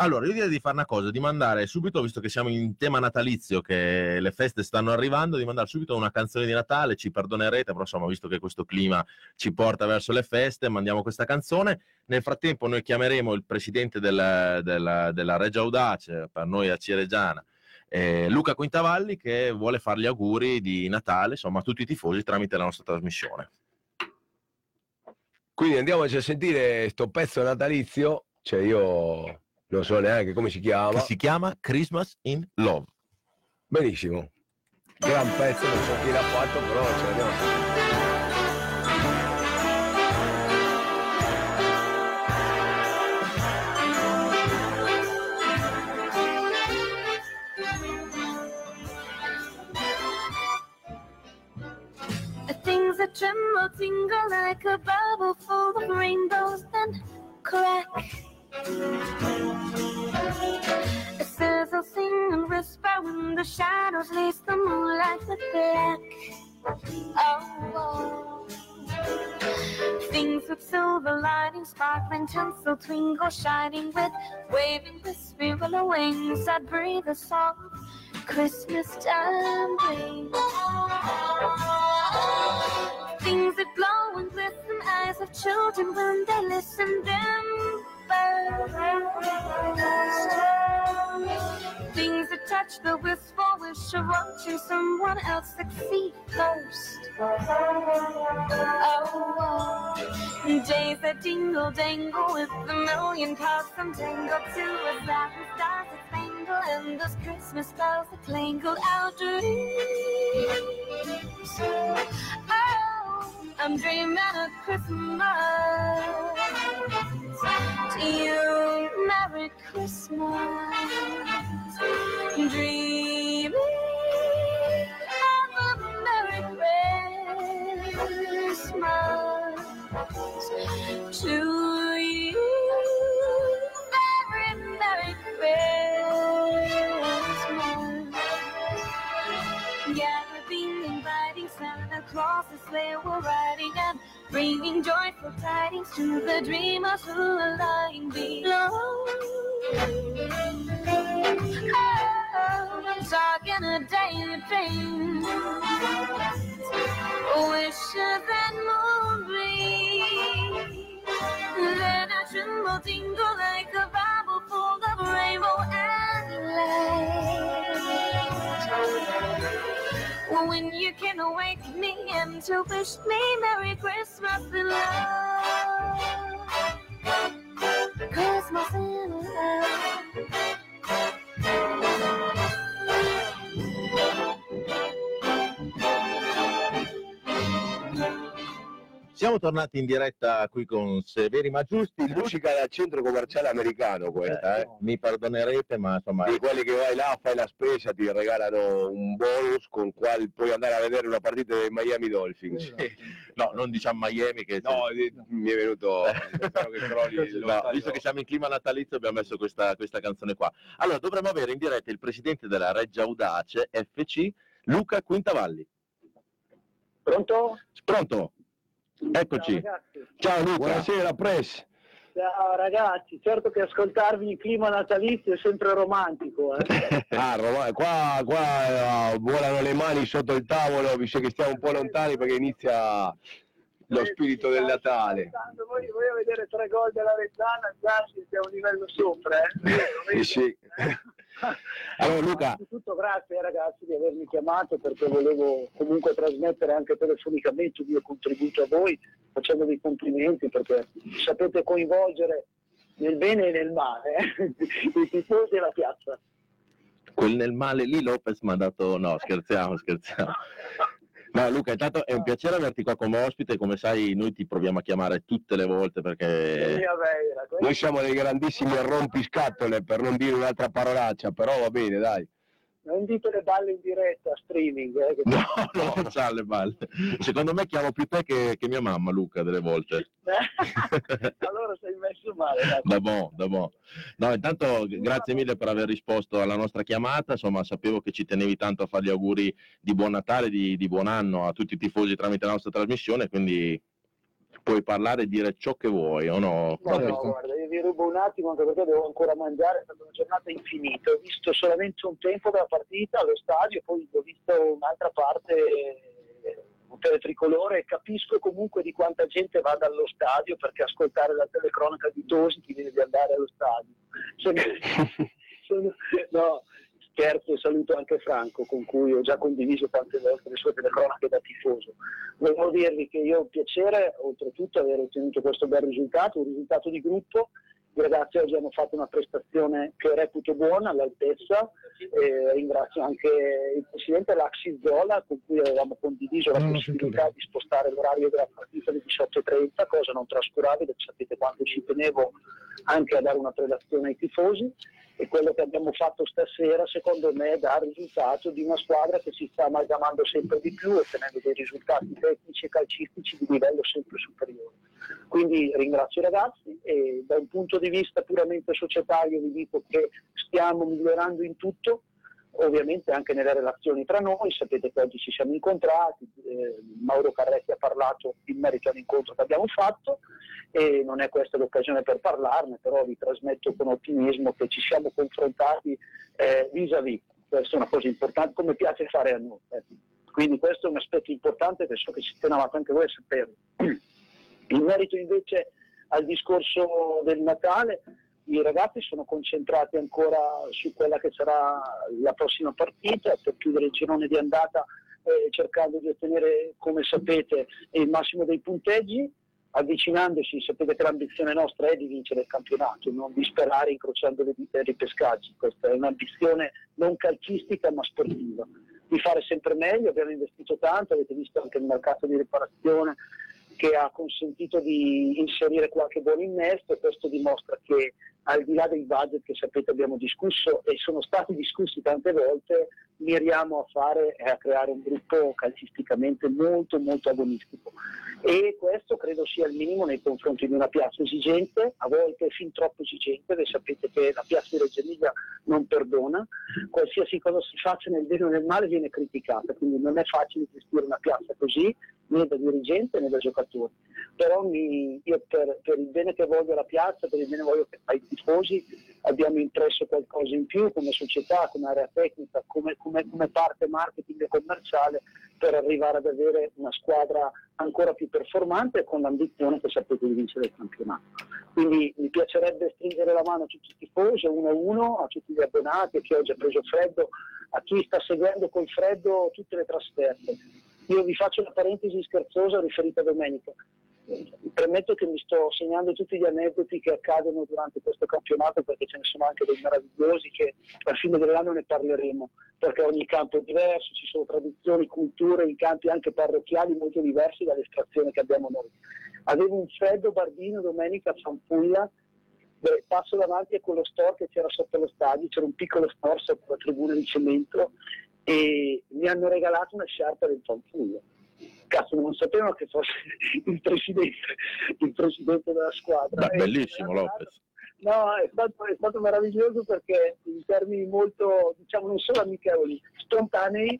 Allora, io direi di fare una cosa, di mandare subito, visto che siamo in tema natalizio, che le feste stanno arrivando, di mandare subito una canzone di Natale, ci perdonerete, però insomma, visto che questo clima ci porta verso le feste, mandiamo questa canzone. Nel frattempo noi chiameremo il presidente della, della, della Regia Audace, per noi a Cireggiana, eh, Luca Quintavalli, che vuole fare gli auguri di Natale, insomma, a tutti i tifosi tramite la nostra trasmissione. Quindi andiamoci a sentire sto pezzo natalizio, cioè io non so neanche come si Che chiama. si chiama Christmas in Love. Benissimo. Gran pezzo, non so chi l'ha fatto, però ce sentire. Things that tremble, tingle like a bubble full of rainbows, then crack. A sizzle, sing and whisper when the shadows lace the moonlight with black. Oh, oh. Things with silver lining, sparkling tinsel, twinkle, shining with waving, whispering willow wings that breathe a song. Christmas time brings. Things that glow and glisten, eyes of children when they listen, them Things that touch the wistful wish of watching someone else succeed first. Oh, oh. days that jingle dangle with a million clouds and tangle to a thousand stars that spangle and those Christmas bells that clangle our dreams. Oh, I'm dreaming of Christmas to you. Merry Christmas. Dreaming of a Merry Christmas to you. Merry, Merry Christmas. Gathering, inviting Santa Claus, this sleigh we're riding up bringing joyful tidings to the dreamers who are lying below. Oh, talking a pain, wishes and moonbeams. Then I tremble, tingle like a Bible full of rainbow and light. When you can awaken me and to wish me Merry Christmas in love. Christmas in love. Siamo tornati in diretta qui con Severi ma giusti. Musica da centro commerciale americano questa, eh. Mi perdonerete, ma insomma, Di quelli che vai là, fai la spesa, ti regalano un bonus con quale puoi andare a vedere una partita dei Miami Dolphins. no, non diciamo Miami che No, di- mi è venuto che crolli No, visto che siamo in clima natalizio abbiamo messo questa, questa canzone qua. Allora dovremmo avere in diretta il presidente della Reggia Audace FC, Luca Quintavalli. Pronto? Pronto? Eccoci. Ciao. Ciao Luca, buonasera Press. Ciao ragazzi, certo che ascoltarvi in clima natalizio è sempre romantico. Eh? Ah, Roma- qua, qua eh, volano le mani sotto il tavolo, visto che stiamo un po' lontani perché inizia lo spirito del Natale. Quando voi a vedere tre gol della Reggiana, già siete a un livello sopra. Eh? Sì, sì. Allora Luca, Innanzitutto grazie ragazzi di avermi chiamato perché volevo comunque trasmettere anche telefonicamente il mio contributo a voi facendovi i complimenti perché sapete coinvolgere nel bene e nel male eh, i tifosi e la piazza. Quel nel male lì Lopez mi ha dato... No, scherziamo, scherziamo. No, Luca, intanto è un piacere averti qua come ospite, come sai noi ti proviamo a chiamare tutte le volte perché... Noi siamo dei grandissimi rompiscatole per non dire un'altra parolaccia, però va bene, dai. Non dite le balle in diretta, streaming. Eh, che- No, no, non sa le balle. Secondo me chiamo più te che, che mia mamma, Luca, delle volte. allora sei messo male. dai. Da buon, da buon. No, intanto grazie mille per aver risposto alla nostra chiamata. Insomma, sapevo che ci tenevi tanto a fare gli auguri di buon Natale, di, di buon anno a tutti i tifosi tramite la nostra trasmissione, quindi puoi parlare e dire ciò che vuoi, o no? No, no, guarda, io vi rubo un attimo anche perché devo ancora mangiare, è stata una giornata infinita. Ho visto solamente un tempo della partita allo stadio, poi ho visto un'altra parte eh, per il tricolore e capisco comunque di quanta gente vada allo stadio perché ascoltare la telecronaca di Tosi ti viene di andare allo stadio. Sono- sono- no, scherzo e saluto anche Franco con cui ho già condiviso tante volte le sue telecronache da tifoso. Volevo dirvi che io ho piacere oltretutto aver ottenuto questo bel risultato, un risultato di gruppo. I ragazzi oggi hanno fatto una prestazione che reputo buona, all'altezza. E ringrazio anche il presidente Laxi Zola con cui avevamo condiviso la possibilità di spostare l'orario della partita alle 18.30, cosa non trascurabile, sapete quanto ci tenevo anche a dare una prelazione ai tifosi e quello che abbiamo fatto stasera secondo me dà il risultato di una squadra che si sta amalgamando sempre di più ottenendo dei risultati tecnici e calcistici di livello sempre superiore. Quindi ringrazio i ragazzi e da un punto di vista puramente societario vi dico che stiamo migliorando in tutto, ovviamente anche nelle relazioni tra noi, sapete che oggi ci siamo incontrati, eh, Mauro Carretti ha parlato in merito all'incontro che abbiamo fatto e non è questa l'occasione per parlarne, però vi trasmetto con ottimismo che ci siamo confrontati eh, vis-à-vis, questa è una cosa importante come piace fare a noi. eh. Quindi questo è un aspetto importante che so che ci tenevate anche voi a saperlo. In merito invece al discorso del Natale, i ragazzi sono concentrati ancora su quella che sarà la prossima partita per chiudere il girone di andata eh, cercando di ottenere, come sapete, il massimo dei punteggi, avvicinandosi, sapete che l'ambizione nostra è di vincere il campionato, non di sperare incrociando le dita e ripescaggi, questa è un'ambizione non calcistica ma sportiva, di fare sempre meglio, abbiamo investito tanto, avete visto anche il mercato di riparazione che ha consentito di inserire qualche buon innesto e questo dimostra che al di là dei budget che sapete abbiamo discusso e sono stati discussi tante volte, miriamo a fare e a creare un gruppo calcisticamente molto molto agonistico e questo credo sia il minimo nei confronti di una piazza esigente, a volte fin troppo esigente, voi sapete che la piazza di Reggio Emilia non perdona, qualsiasi cosa si faccia nel bene o nel male viene criticata, quindi non è facile gestire una piazza così né da dirigente né da giocatore. Però mi- io per, per il bene che voglio alla piazza, per il bene che voglio ai tifosi, abbiamo impresso qualcosa in più come società, come area tecnica, come, come- come parte marketing e commerciale per arrivare ad avere una squadra ancora più performante con l'ambizione che sapete di vincere il campionato. Quindi mi piacerebbe stringere la mano a tutti i tifosi, uno a uno, a tutti gli abbonati, a chi oggi ha preso freddo, a chi sta seguendo col freddo tutte le trasferte. Io vi faccio una parentesi scherzosa riferita a domenica. Premetto che mi sto segnando tutti gli aneddoti che accadono durante questo campionato perché ce ne sono anche dei meravigliosi che alla fine dell'anno ne parleremo perché ogni campo è diverso, ci sono tradizioni, culture in campi anche parrocchiali molto diversi dall'estrazione che abbiamo noi. Avevo un freddo bardino domenica a Beh, passo davanti a quello store che c'era sotto lo stadio, c'era un piccolo store sotto la tribuna di cemento e mi hanno regalato una sciarpa del Fanfulla. Cazzo, non sapevano che fosse il presidente, il presidente della squadra. Beh, bellissimo l'hanno Lopez. No, è stato, è stato meraviglioso perché in termini molto, diciamo, non solo amichevoli, spontanei,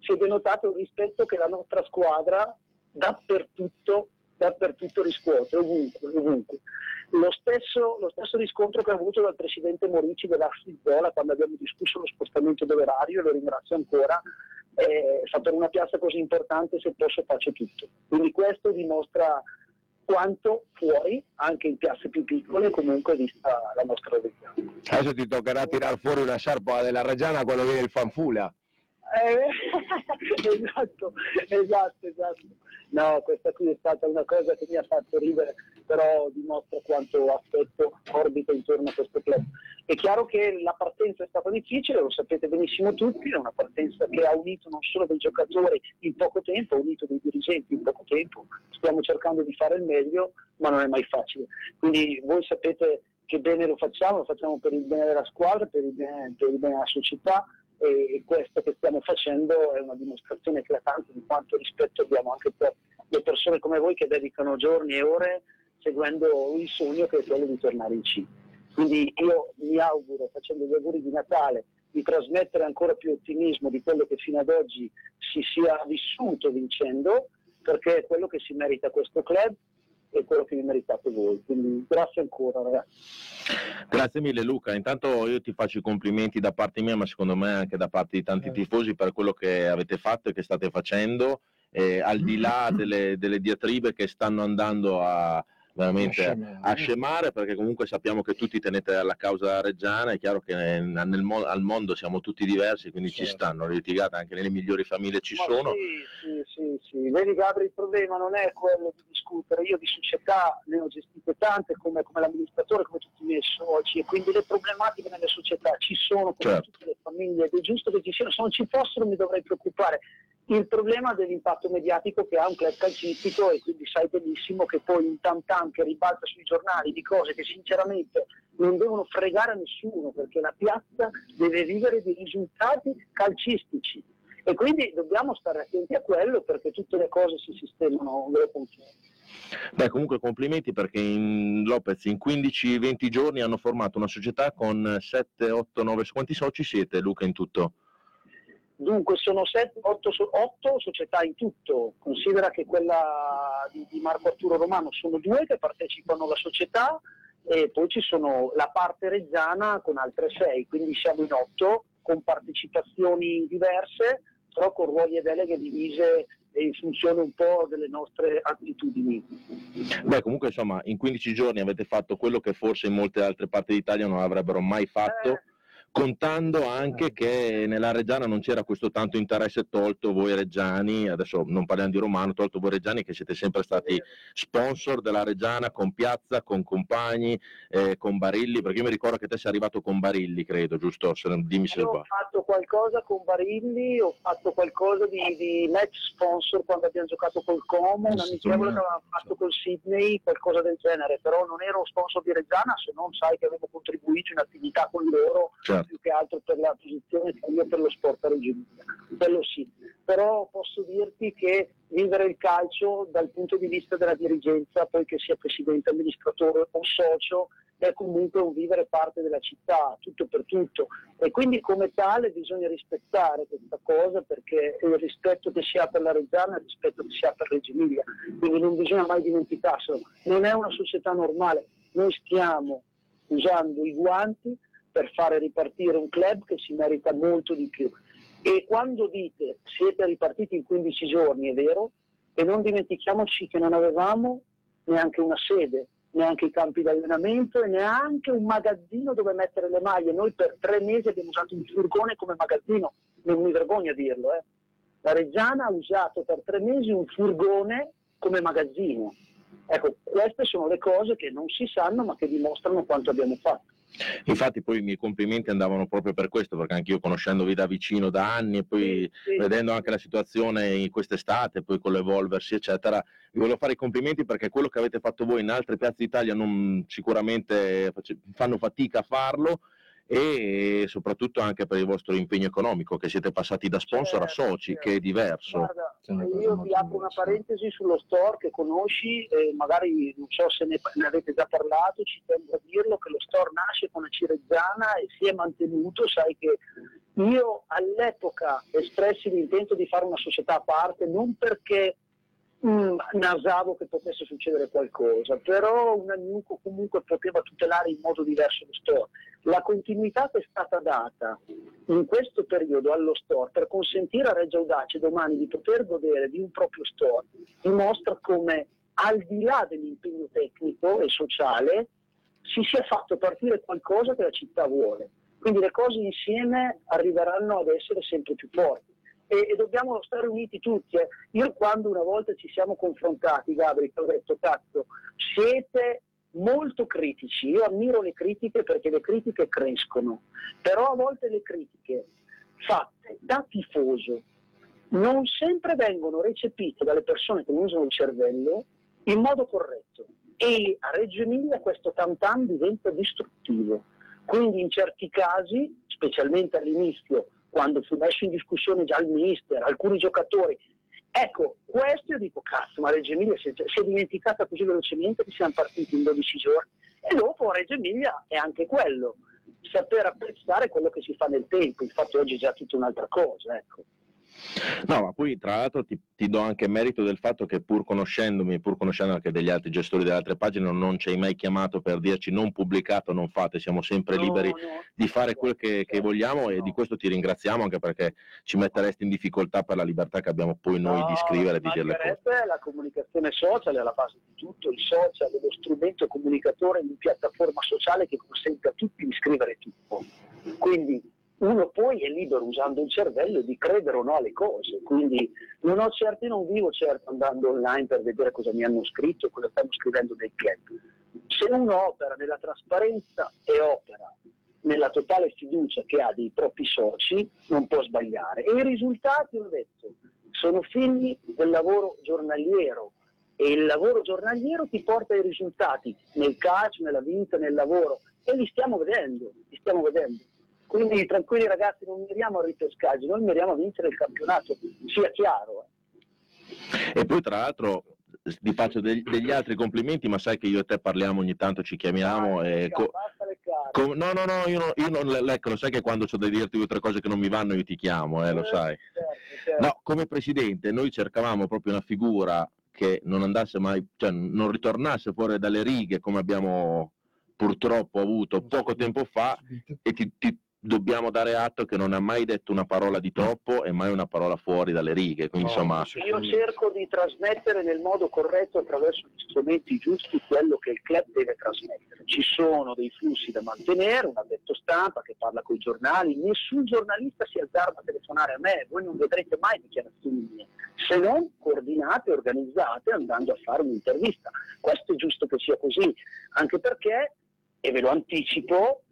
si è denotato il rispetto che la nostra squadra dappertutto, dappertutto riscuote, ovunque, ovunque. Lo stesso, lo stesso riscontro che ho avuto dal presidente Morici della Fizzola quando abbiamo discusso lo spostamento dell'orario, lo ringrazio ancora, eh, fa per una piazza così importante se posso faccio tutto. Quindi questo dimostra quanto fuori, anche in piazze più piccole, comunque vista la nostra realtà. Adesso ti toccherà tirar fuori una sciarpa della Reggiana quando viene il fanfula. Eh, esatto, esatto, esatto. No, questa qui è stata una cosa che mi ha fatto ridere, però dimostra quanto affetto orbita intorno a questo club. È chiaro che la partenza è stata difficile, lo sapete benissimo tutti, è una partenza che ha unito non solo dei giocatori in poco tempo, ha unito dei dirigenti in poco tempo, stiamo cercando di fare il meglio, ma non è mai facile. Quindi voi sapete che bene lo facciamo, lo facciamo per il bene della squadra, per il bene, per il bene della società, e questo che stiamo facendo è una dimostrazione eclatante di quanto rispetto abbiamo anche per le persone come voi che dedicano giorni e ore seguendo il sogno che è quello di tornare in C. Quindi io mi auguro, facendo gli auguri di Natale, di trasmettere ancora più ottimismo di quello che fino ad oggi si sia vissuto vincendo, perché è quello che si merita questo club e quello che vi meritate voi. Quindi grazie ancora ragazzi. Grazie mille Luca, intanto io ti faccio i complimenti da parte mia, ma secondo me anche da parte di tanti Eh. tifosi per quello che avete fatto e che state facendo, eh, al di là delle, delle diatribe che stanno andando a veramente Scemare. a scemare, perché comunque sappiamo che tutti tenete alla causa reggiana, è chiaro che nel, mo- al mondo siamo tutti diversi, quindi ci Certo. stanno litigate anche nelle migliori famiglie ci Ma sono. Sì, sì, sì. Vedi Gabri, il problema non è quello di discutere, io di società ne ho gestite tante come, come l'amministratore, come tutti i miei soci e quindi le problematiche nelle società ci sono come in Certo. tutte le famiglie ed è giusto che ci siano, se non ci fossero mi dovrei preoccupare. Il problema dell'impatto mediatico che ha un club calcistico e quindi sai benissimo che poi un tam tam che ribalta sui giornali di cose che sinceramente non devono fregare a nessuno perché la piazza deve vivere di risultati calcistici e quindi dobbiamo stare attenti a quello perché tutte le cose si sistemano dopo un. Beh, comunque complimenti perché in Lopez in 15-20 giorni hanno formato una società con 7, 8, 9, quanti soci siete Luca in tutto? Dunque sono 8, società in tutto, considera che quella di, di Marco Arturo Romano sono due che partecipano alla società e poi ci sono la parte reggiana con altre sei, quindi siamo in otto con partecipazioni diverse, però con ruoli e deleghe divise in funzione un po' delle nostre attitudini. Beh, comunque insomma, in 15 giorni avete fatto quello che forse in molte altre parti d'Italia non avrebbero mai fatto, Eh, contando anche che nella Reggiana non c'era questo tanto interesse tolto voi reggiani, adesso non parliamo di Romano, tolto voi reggiani che siete sempre stati sponsor della Reggiana con Piazza, con Compagni, eh, con Barilli, perché io mi ricordo che te sei arrivato con Barilli, credo, giusto? Se dimmi se Io ho sbaglio. fatto qualcosa con Barilli, ho fatto qualcosa di, di match sponsor quando abbiamo giocato col Como, un amichevole che avevamo fatto col Sydney, qualcosa del genere, però non ero sponsor di Reggiana se non sai che avevo contribuito in attività con loro Certo. Più che altro per la posizione che per lo sport a Emilia. quello sì. Però posso dirti che vivere il calcio dal punto di vista della dirigenza, poi che sia presidente, amministratore o socio, è comunque un vivere parte della città, tutto per tutto. E quindi come tale bisogna rispettare questa cosa perché il rispetto che si ha per la Reggiana è il rispetto che si ha per Reggio Emilia, quindi non bisogna mai dimenticarselo. Non è una società normale, noi stiamo usando i guanti per fare ripartire un club che si merita molto di più. E quando dite siete ripartiti in 15 giorni, è vero, e non dimentichiamoci che non avevamo neanche una sede, neanche i campi di allenamento e neanche un magazzino dove mettere le maglie. Noi per tre mesi abbiamo usato un furgone come magazzino, non mi vergogno a dirlo. Eh. La Reggiana ha usato per tre mesi un furgone come magazzino. Ecco, queste sono le cose che non si sanno ma che dimostrano quanto abbiamo fatto. Infatti poi i miei complimenti andavano proprio per questo, perché anche io conoscendovi da vicino da anni e poi Sì, sì. vedendo anche la situazione in quest'estate, poi con l'evolversi eccetera, vi volevo fare i complimenti perché quello che avete fatto voi in altre piazze d'Italia non sicuramente fanno fatica a farlo e soprattutto anche per il vostro impegno economico, che siete passati da sponsor a Certo, soci, certo. che è diverso. Guarda, io vi apro una parentesi sullo store che conosci, e magari non so se ne, ne avete già parlato, ci tengo a dirlo che lo store nasce con la Cirezzana e si è mantenuto, sai che io all'epoca espressi l'intento di fare una società a parte, non perché mm, nasavo che potesse succedere qualcosa, però un amico comunque poteva tutelare in modo diverso lo store. La continuità che è stata data in questo periodo allo store per consentire a Reggio Audace domani di poter godere di un proprio store dimostra come al di là dell'impegno tecnico e sociale si sia fatto partire qualcosa che la città vuole. Quindi le cose insieme arriveranno ad essere sempre più forti e, e dobbiamo stare uniti tutti. eh. Io quando una volta ci siamo confrontati, Gabri, ti ho detto, cazzo, siete molto critici, io ammiro le critiche perché le critiche crescono, però a volte le critiche fatte da tifoso non sempre vengono recepite dalle persone che usano il cervello in modo corretto e a Reggio Emilia questo tam diventa distruttivo. Quindi in certi casi, specialmente all'inizio, quando fu messo in discussione già il mister, alcuni giocatori, ecco, questo io dico, cazzo, ma Reggio Emilia si è, dimenticata così velocemente che siamo partiti in 12 giorni. E dopo Reggio Emilia è anche quello, saper apprezzare quello che si fa nel tempo, infatti oggi è già tutta un'altra cosa, ecco. No, ma poi tra l'altro ti, ti do anche merito del fatto che pur conoscendomi, pur conoscendo anche degli altri gestori delle altre pagine, non, ci hai mai chiamato per dirci non pubblicato, non fate, siamo sempre No, liberi no, di fare quel che, che vogliamo e di questo ti ringraziamo anche perché ci metteresti in difficoltà per la libertà che abbiamo poi noi di scrivere e di dire le cose. La comunicazione social è la base di tutto, il social è lo strumento comunicatore una piattaforma sociale che consente a tutti di scrivere tutto. Quindi uno poi è libero usando il cervello di credere o no alle cose. Quindi non ho certo, non vivo certo andando online per vedere cosa mi hanno scritto, cosa stanno scrivendo dei club. Se uno opera nella trasparenza e opera nella totale fiducia che ha dei propri soci, non può sbagliare. E i risultati, ho detto, sono figli del lavoro giornaliero e il lavoro giornaliero ti porta ai risultati nel calcio, nella vita, nel lavoro e li stiamo vedendo, li stiamo vedendo. Quindi tranquilli ragazzi, non miriamo al ripescaggio, noi miriamo a vincere il campionato, sia chiaro. eh. E poi tra l'altro ti faccio degli, degli altri complimenti, ma sai che io e te parliamo ogni tanto, ci chiamiamo Dai, e... co- co- no, no, no, io, non- io non... Ecco, lo sai che quando ho da dirti due o tre cose che non mi vanno io ti chiamo, eh, lo sai. Certo, certo. No, come presidente noi cercavamo proprio una figura che non andasse mai, cioè non ritornasse fuori dalle righe come abbiamo purtroppo avuto poco tempo fa e ti, ti dobbiamo dare atto che non ha mai detto una parola di troppo e mai una parola fuori dalle righe, quindi No, insomma. Io cerco di trasmettere nel modo corretto attraverso gli strumenti giusti quello che il club deve trasmettere. Ci sono dei flussi da mantenere, un addetto stampa che parla con i giornali, nessun giornalista si azzarda a telefonare a me, voi non vedrete mai dichiarazioni mie, se non coordinate organizzate andando a fare un'intervista. Questo è giusto che sia così, anche perché, e ve lo anticipo,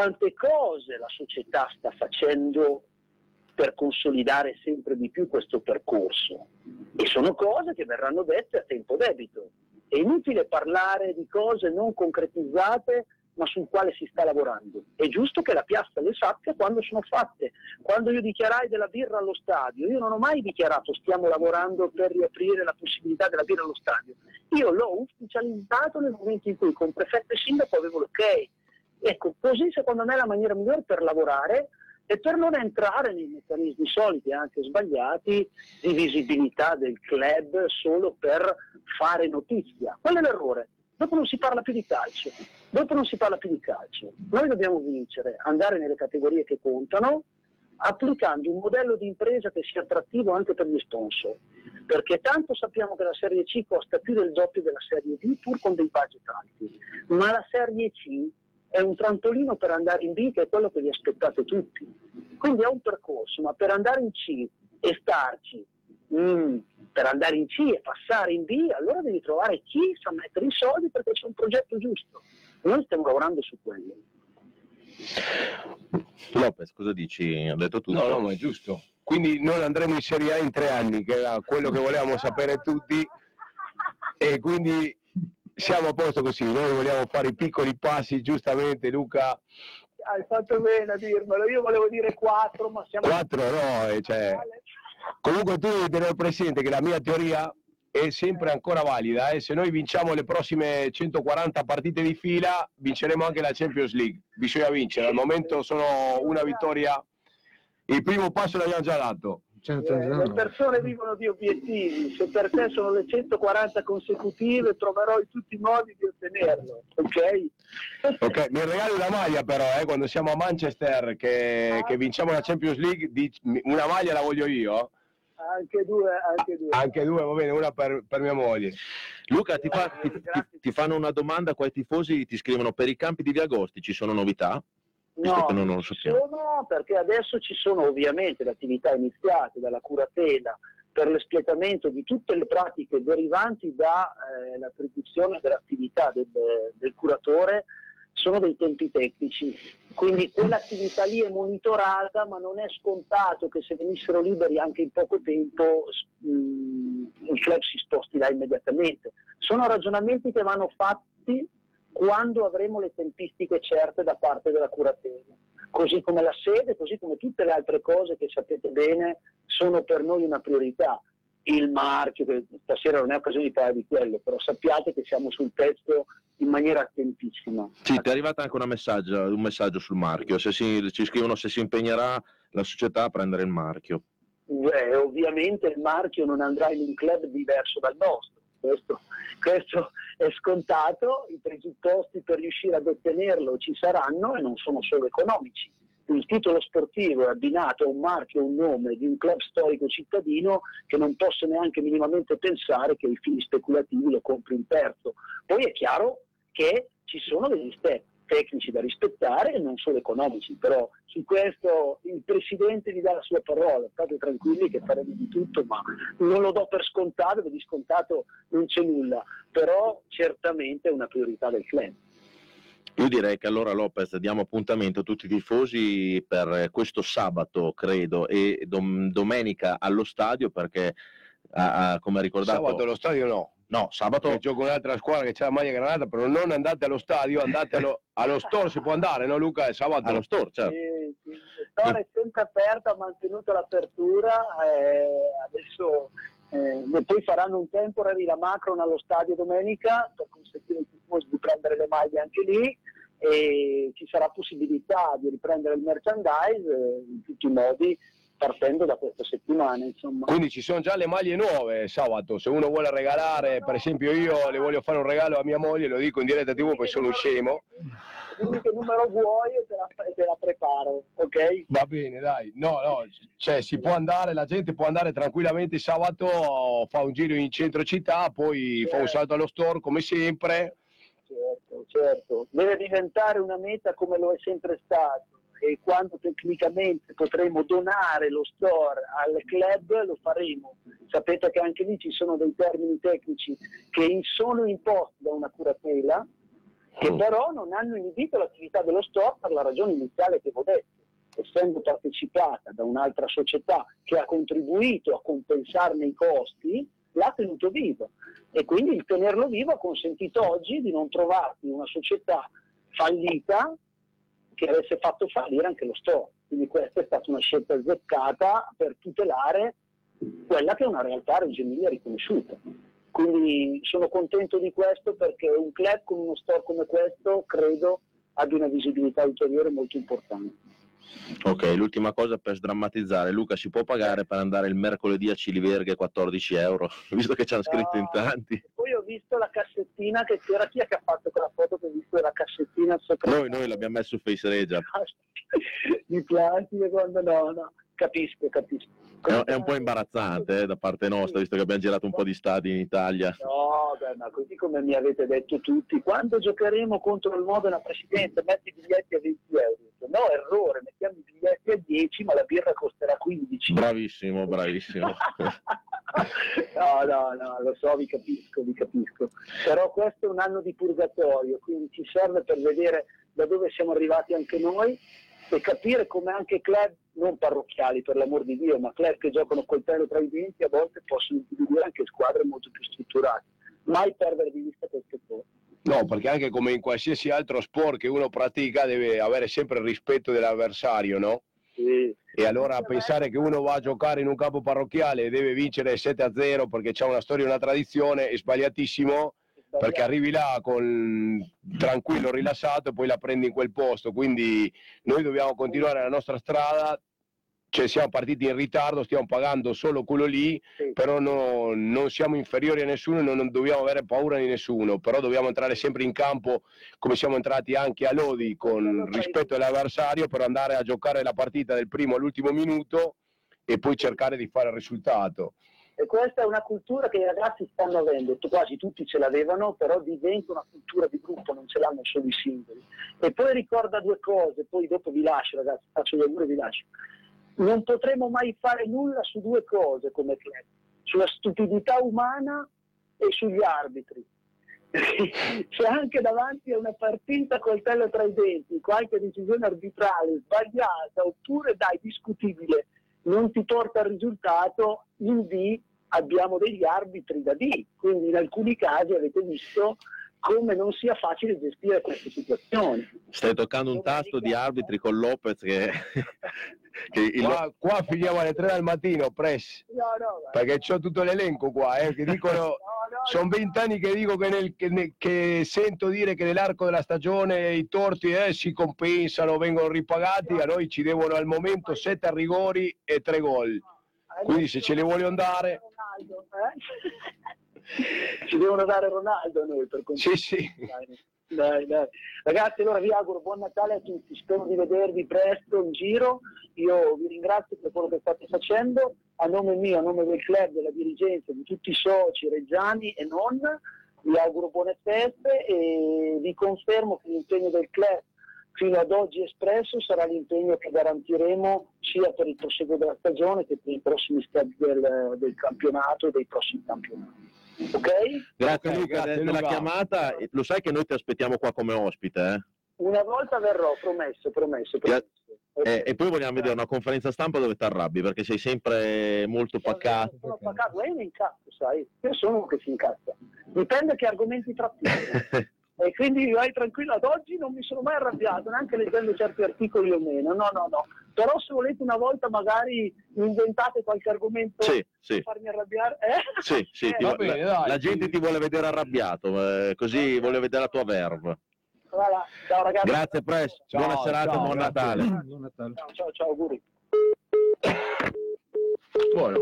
tante cose la società sta facendo per consolidare sempre di più questo percorso e sono cose che verranno dette a tempo debito. È inutile parlare di cose non concretizzate ma sul quale si sta lavorando. È giusto che la piazza le sappia quando sono fatte. Quando io dichiarai della birra allo stadio, io non ho mai dichiarato stiamo lavorando per riaprire la possibilità della birra allo stadio. Io l'ho ufficializzato nel momento in cui con prefetto e sindaco avevo l'ok. Ecco, così secondo me è la maniera migliore per lavorare e per non entrare nei meccanismi soliti, anche sbagliati, di visibilità del club solo per fare notizia. Quello è l'errore. Dopo non si parla più di calcio. Dopo non si parla più di calcio. Noi dobbiamo vincere, andare nelle categorie che contano, applicando un modello di impresa che sia attrattivo anche per gli sponsor. Perché tanto sappiamo che la Serie C costa più del doppio della Serie D, pur con dei budget alti. Ma la Serie C è un trampolino per andare in B che è quello che vi aspettate tutti. Quindi è un percorso, ma per andare in C e starci, mm, per andare in C e passare in B, allora devi trovare chi sa mettere i soldi perché c'è un progetto giusto. Noi stiamo lavorando su quello. Lopez, cosa dici? Ho detto tutto. No, no, ma è giusto. Quindi non andremo in Serie A in tre anni, che era quello che volevamo sapere tutti. E quindi siamo a posto così. Noi vogliamo fare i piccoli passi, giustamente, Luca. Hai fatto bene a dirmelo, io volevo dire 4, ma siamo... Quattro no, eh, cioè... Comunque tu devi tenere presente che la mia teoria è sempre ancora valida. eh. Se noi vinciamo le prossime 140 partite di fila, vinceremo anche la Champions League. Bisogna vincere. Al momento sono una vittoria. Il primo passo l'abbiamo già dato. Certo, Eh, le persone vivono di obiettivi, se per te sono le 140 consecutive troverò in tutti i modi di ottenerlo, ok? Ok, mi regali una maglia però, eh, quando siamo a Manchester che, che vinciamo la Champions League, una maglia la voglio io. Anche due, anche due. Anche due, va bene, una per, per mia moglie. Luca, ti, fa- ti- ti- ti fanno una domanda qua i tifosi, ti scrivono per i campi di Via Agosti ci sono novità? No, non lo sappiamo. sono perché adesso ci sono ovviamente le attività iniziate dalla curatela per l'espletamento di tutte le pratiche derivanti dall'attribuzione dell'attività del, del curatore sono dei tempi tecnici. Quindi quell'attività lì è monitorata, ma non è scontato che se venissero liberi anche in poco tempo mh, il club si sposti là immediatamente. Sono ragionamenti che vanno fatti quando avremo le tempistiche certe da parte della curatela. Così come la sede, così come tutte le altre cose che sapete bene sono per noi una priorità. Il marchio, che stasera non è occasione di parlare di quello, però sappiate che siamo sul pezzo in maniera attentissima. Sì, ti è arrivato anche una messaggio- un messaggio sul marchio, se si- ci scrivono se si impegnerà la società a prendere il marchio. Beh, ovviamente il marchio non andrà in un club diverso dal nostro, questo, questo è scontato, i presupposti per riuscire ad ottenerlo ci saranno e non sono solo economici. Il titolo sportivo è abbinato a un marchio, a un nome di un club storico cittadino che non posso neanche minimamente pensare che i fini speculativi lo compri un terzo. Poi è chiaro che ci sono degli step tecnici da rispettare e non solo economici, però su questo il Presidente vi dà la sua parola, state tranquilli che faremo di tutto, ma non lo do per scontato, perché di scontato non c'è nulla, però certamente è una priorità del club. Io direi che allora Lopez diamo appuntamento a tutti i tifosi per questo sabato, credo, e dom- domenica allo stadio perché, ah, ah, come ha ricordato... Sabato allo stadio no. No, sabato... Perché gioco un'altra squadra che c'è la maglia granata, però non andate allo stadio, andate allo, allo store, si può andare, no Luca? È sabato. Allo store, certo. Sì, sì, il store è sempre aperto, ha mantenuto l'apertura, eh, adesso eh, poi faranno un temporary la Macron allo stadio domenica per consentire ai tifosi di prendere le maglie anche lì e ci sarà possibilità di riprendere il merchandise eh, in tutti i modi partendo da questa settimana insomma. Quindi ci sono già le maglie nuove sabato, se uno vuole regalare, per esempio io le voglio fare un regalo a mia moglie, lo dico in diretta tv perché sono un scemo. Dimmi che numero vuoi e te la, te la preparo, ok? Va bene, dai. No, no, cioè si può andare, la gente può andare tranquillamente sabato, fa un giro in centro città, poi fa un salto allo store come sempre. Certo, certo. Deve diventare una meta come lo è sempre stato e quando tecnicamente potremo donare lo store al club lo faremo. Sapete che anche lì ci sono dei termini tecnici che sono imposti da una curatela che però non hanno inibito l'attività dello store per la ragione iniziale che ho detto. Essendo partecipata da un'altra società che ha contribuito a compensarne i costi, l'ha tenuto vivo e quindi il tenerlo vivo ha consentito oggi di non trovarti una società fallita che avesse fatto fallire anche lo store. Quindi questa è stata una scelta azzeccata per tutelare quella che è una realtà a Reggio Emilia riconosciuta. Quindi sono contento di questo perché un club con uno store come questo credo abbia una visibilità ulteriore molto importante. Ok, l'ultima cosa per sdrammatizzare, Luca si può pagare per andare il mercoledì a Ciliverghe 14 euro, visto che ci hanno scritto in tanti. Poi ho visto la cassettina che c'era, chi è che ha fatto quella foto che ho visto la cassettina sopra? Noi, noi l'abbiamo messo su Face Regia, Di plastica, quando no, no, capisco, capisco. È, è un po' imbarazzante eh, da parte nostra, visto che abbiamo girato un po' di stadi in Italia. No, beh, ma così come mi avete detto tutti, quando giocheremo contro il Modena Presidente metti i biglietti a 20 euro. No, errore, mettiamo i biglietti a 10 ma la birra costerà 15. Bravissimo, bravissimo. No, no, no, lo so, vi capisco, vi capisco. Però questo è un anno di purgatorio, quindi ci serve per vedere da dove siamo arrivati anche noi e capire come anche club, non parrocchiali per l'amor di Dio, ma club che giocano coltello tra i denti a volte possono individuare anche squadre molto più strutturate. Mai perdere di vista queste cose. No, perché anche come in qualsiasi altro sport che uno pratica deve avere sempre il rispetto dell'avversario, no? Sì. E allora pensare che uno va a giocare in un campo parrocchiale e deve vincere 7 a 0 perché c'è una storia e una tradizione è sbagliatissimo perché arrivi là con tranquillo, rilassato e poi la prendi in quel posto. Quindi noi dobbiamo continuare la nostra strada. Cioè siamo partiti in ritardo, stiamo pagando solo quello lì, Sì. però no- non siamo inferiori a nessuno e non, non dobbiamo avere paura di nessuno, però dobbiamo entrare sempre in campo come siamo entrati anche a Lodi con rispetto all'avversario per andare a giocare la partita del primo all'ultimo minuto e poi cercare di fare il risultato. E questa è una cultura che i ragazzi stanno avendo, quasi tutti ce l'avevano, però diventa una cultura di gruppo, non ce l'hanno solo i singoli. E poi ricorda due cose, poi dopo vi lascio ragazzi, faccio gli auguri e vi lascio. Non potremo mai fare nulla su due cose come club, sulla stupidità umana e sugli arbitri. Se anche davanti a una partita coltello tra i denti, qualche decisione arbitrale sbagliata oppure dai discutibile non ti porta al risultato, in D abbiamo degli arbitri da D, quindi in alcuni casi avete visto come non sia facile gestire queste situazioni. Stai toccando un tasto di arbitri con Lopez che, che il- Qua, qua finiamo alle 3 del mattino, press, No, no, perché c'ho tutto l'elenco qua, eh, che dicono... no, no, Sono vent'anni che dico che, nel- che ne- che sento dire che nell'arco della stagione i torti eh, si compensano, vengono ripagati, a noi ci devono al momento sette rigori e tre gol. Quindi se ce li vuole andare, Ronaldo, eh? Ci devono dare Ronaldo a noi per sì sì. Dai, dai, dai. Ragazzi, allora vi auguro buon Natale a tutti, spero di vedervi presto in giro. Io vi ringrazio per quello che state facendo, a nome mio, a nome del club, della dirigenza, di tutti i soci reggiani e non. Vi auguro buone feste e vi confermo che l'impegno del club fino ad oggi espresso sarà l'impegno che garantiremo sia per il proseguo della stagione che per i prossimi step del, del campionato e dei prossimi campionati. Ok? Grazie Ok, Luca della Luca. chiamata, lo sai che noi ti aspettiamo qua come ospite eh? Una volta verrò, promesso, promesso. Promesso. Eh, e poi vogliamo vedere una conferenza stampa dove ti arrabbi perché sei sempre molto pacato. Sono pacato, ma io mi incazzo, sai? Io sono uno che si incazza. Dipende che argomenti trattiamo. e quindi vai tranquillo, ad oggi non mi sono mai arrabbiato, neanche leggendo certi articoli o meno. No, no, no. Però se volete una volta magari inventate qualche argomento Sì, sì, per farmi arrabbiare, eh? sì, sì, Eh, ti va vo- bene, la, dai, la gente ti vuole vedere arrabbiato, eh, così vuole vedere la tua verve. Voilà. Ciao ragazzi. Grazie Press, Ciao, buona serata, ciao, buon. Natale. Buon Natale. Ciao, ciao, ciao, auguri. Buono.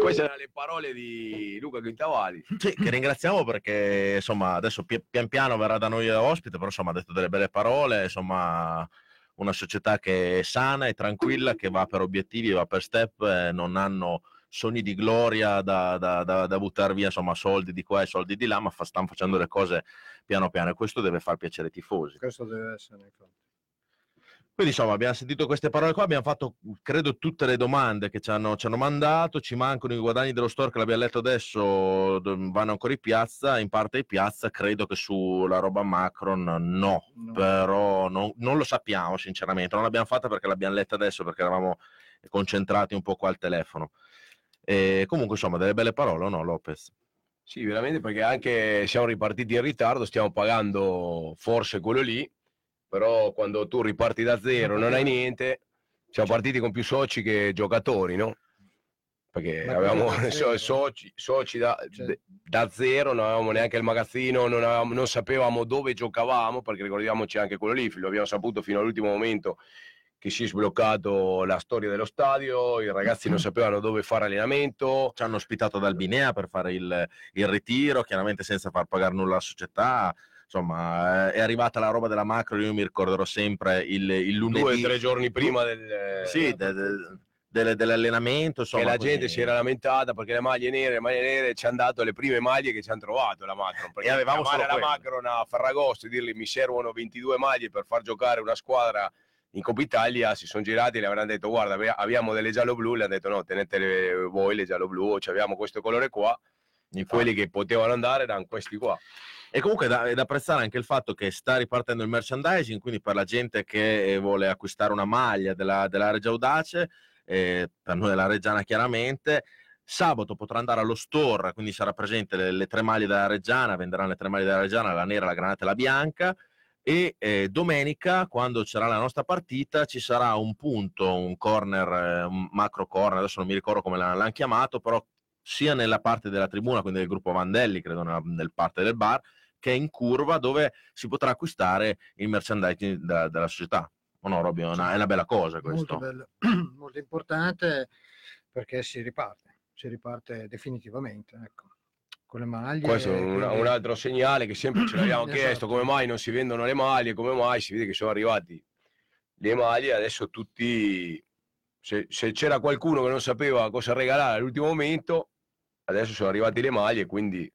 Queste erano le parole di Luca Quintavali. Sì, che ringraziamo perché insomma adesso pi- pian piano verrà da noi ospite, però insomma ha detto delle belle parole, insomma una società che è sana e tranquilla, che va per obiettivi, va per step, eh, non hanno sogni di gloria da, da, da, da buttare via, insomma soldi di qua e soldi di là, ma fa- stanno facendo le cose piano piano e questo deve far piacere ai tifosi. Questo deve essere infatti. Quindi insomma abbiamo sentito queste parole qua, abbiamo fatto credo tutte le domande che ci hanno, ci hanno mandato, ci mancano i guadagni dello store che l'abbiamo letto adesso, do- vanno ancora in piazza, in parte in piazza, credo che sulla roba Macron no, No. però non, non lo sappiamo sinceramente, non l'abbiamo fatta perché l'abbiamo letta adesso perché eravamo concentrati un po' qua al telefono. E comunque insomma delle belle parole, no Lopez? Sì, veramente perché anche siamo ripartiti in ritardo, stiamo pagando forse quello lì, però quando tu riparti da zero, non hai niente, siamo partiti con più soci che giocatori, no? Perché Ma avevamo so- soci, soci da, Cioè- de- da zero, non avevamo neanche il magazzino, non, avevamo- non sapevamo dove giocavamo, perché ricordiamoci anche quello lì, lo abbiamo saputo fino all'ultimo momento che si è sbloccato la storia dello stadio, i ragazzi non sapevano dove fare allenamento, Ci hanno ospitato ad Albinea per fare il, il ritiro, chiaramente senza far pagare nulla alla società. Insomma, eh, è arrivata la roba della macro, io mi ricorderò sempre il, il lunedì. due o tre giorni prima del... Sì, de- de- dell'allenamento. Insomma, che la quindi- gente si era lamentata perché le maglie nere, le maglie nere ci hanno dato le prime maglie che ci hanno trovato la Macron. Perché E avevamo solo la. Macron a Ferragosto e dirgli mi servono 22 maglie per far giocare una squadra in Coppa Italia, si sono girati e le avranno detto guarda abbiamo delle giallo-blu, le hanno detto no tenetele voi le giallo-blu, cioè abbiamo questo colore qua, Infatti. quelli che potevano andare erano questi qua. E comunque è da, è da apprezzare anche il fatto che sta ripartendo il merchandising, quindi per la gente che eh, vuole acquistare una maglia della, della Regia Audace, eh, per noi della Reggiana chiaramente, sabato potrà andare allo store, quindi sarà presente le, le tre maglie della Reggiana, venderanno le tre maglie della Reggiana, la nera, la granata e la bianca, e eh, domenica, quando c'era la nostra partita, ci sarà un punto, un corner, eh, un macro corner, adesso non mi ricordo come l'hanno, chiamato, però sia nella parte della tribuna, quindi del gruppo Vandelli, credo nella, nel parte del bar, che è in curva dove si potrà acquistare il merchandising della, della società. O no, Robby, è una, è una bella cosa questo. molto bello, molto importante perché si riparte, si riparte definitivamente, ecco, con le maglie. Questo è un, un altro segnale che sempre ce l'abbiamo Esatto. chiesto, come mai non si vendono le maglie, come mai si vede che sono arrivati le maglie, adesso tutti, se, se c'era qualcuno che non sapeva cosa regalare all'ultimo momento, adesso sono arrivate le maglie, quindi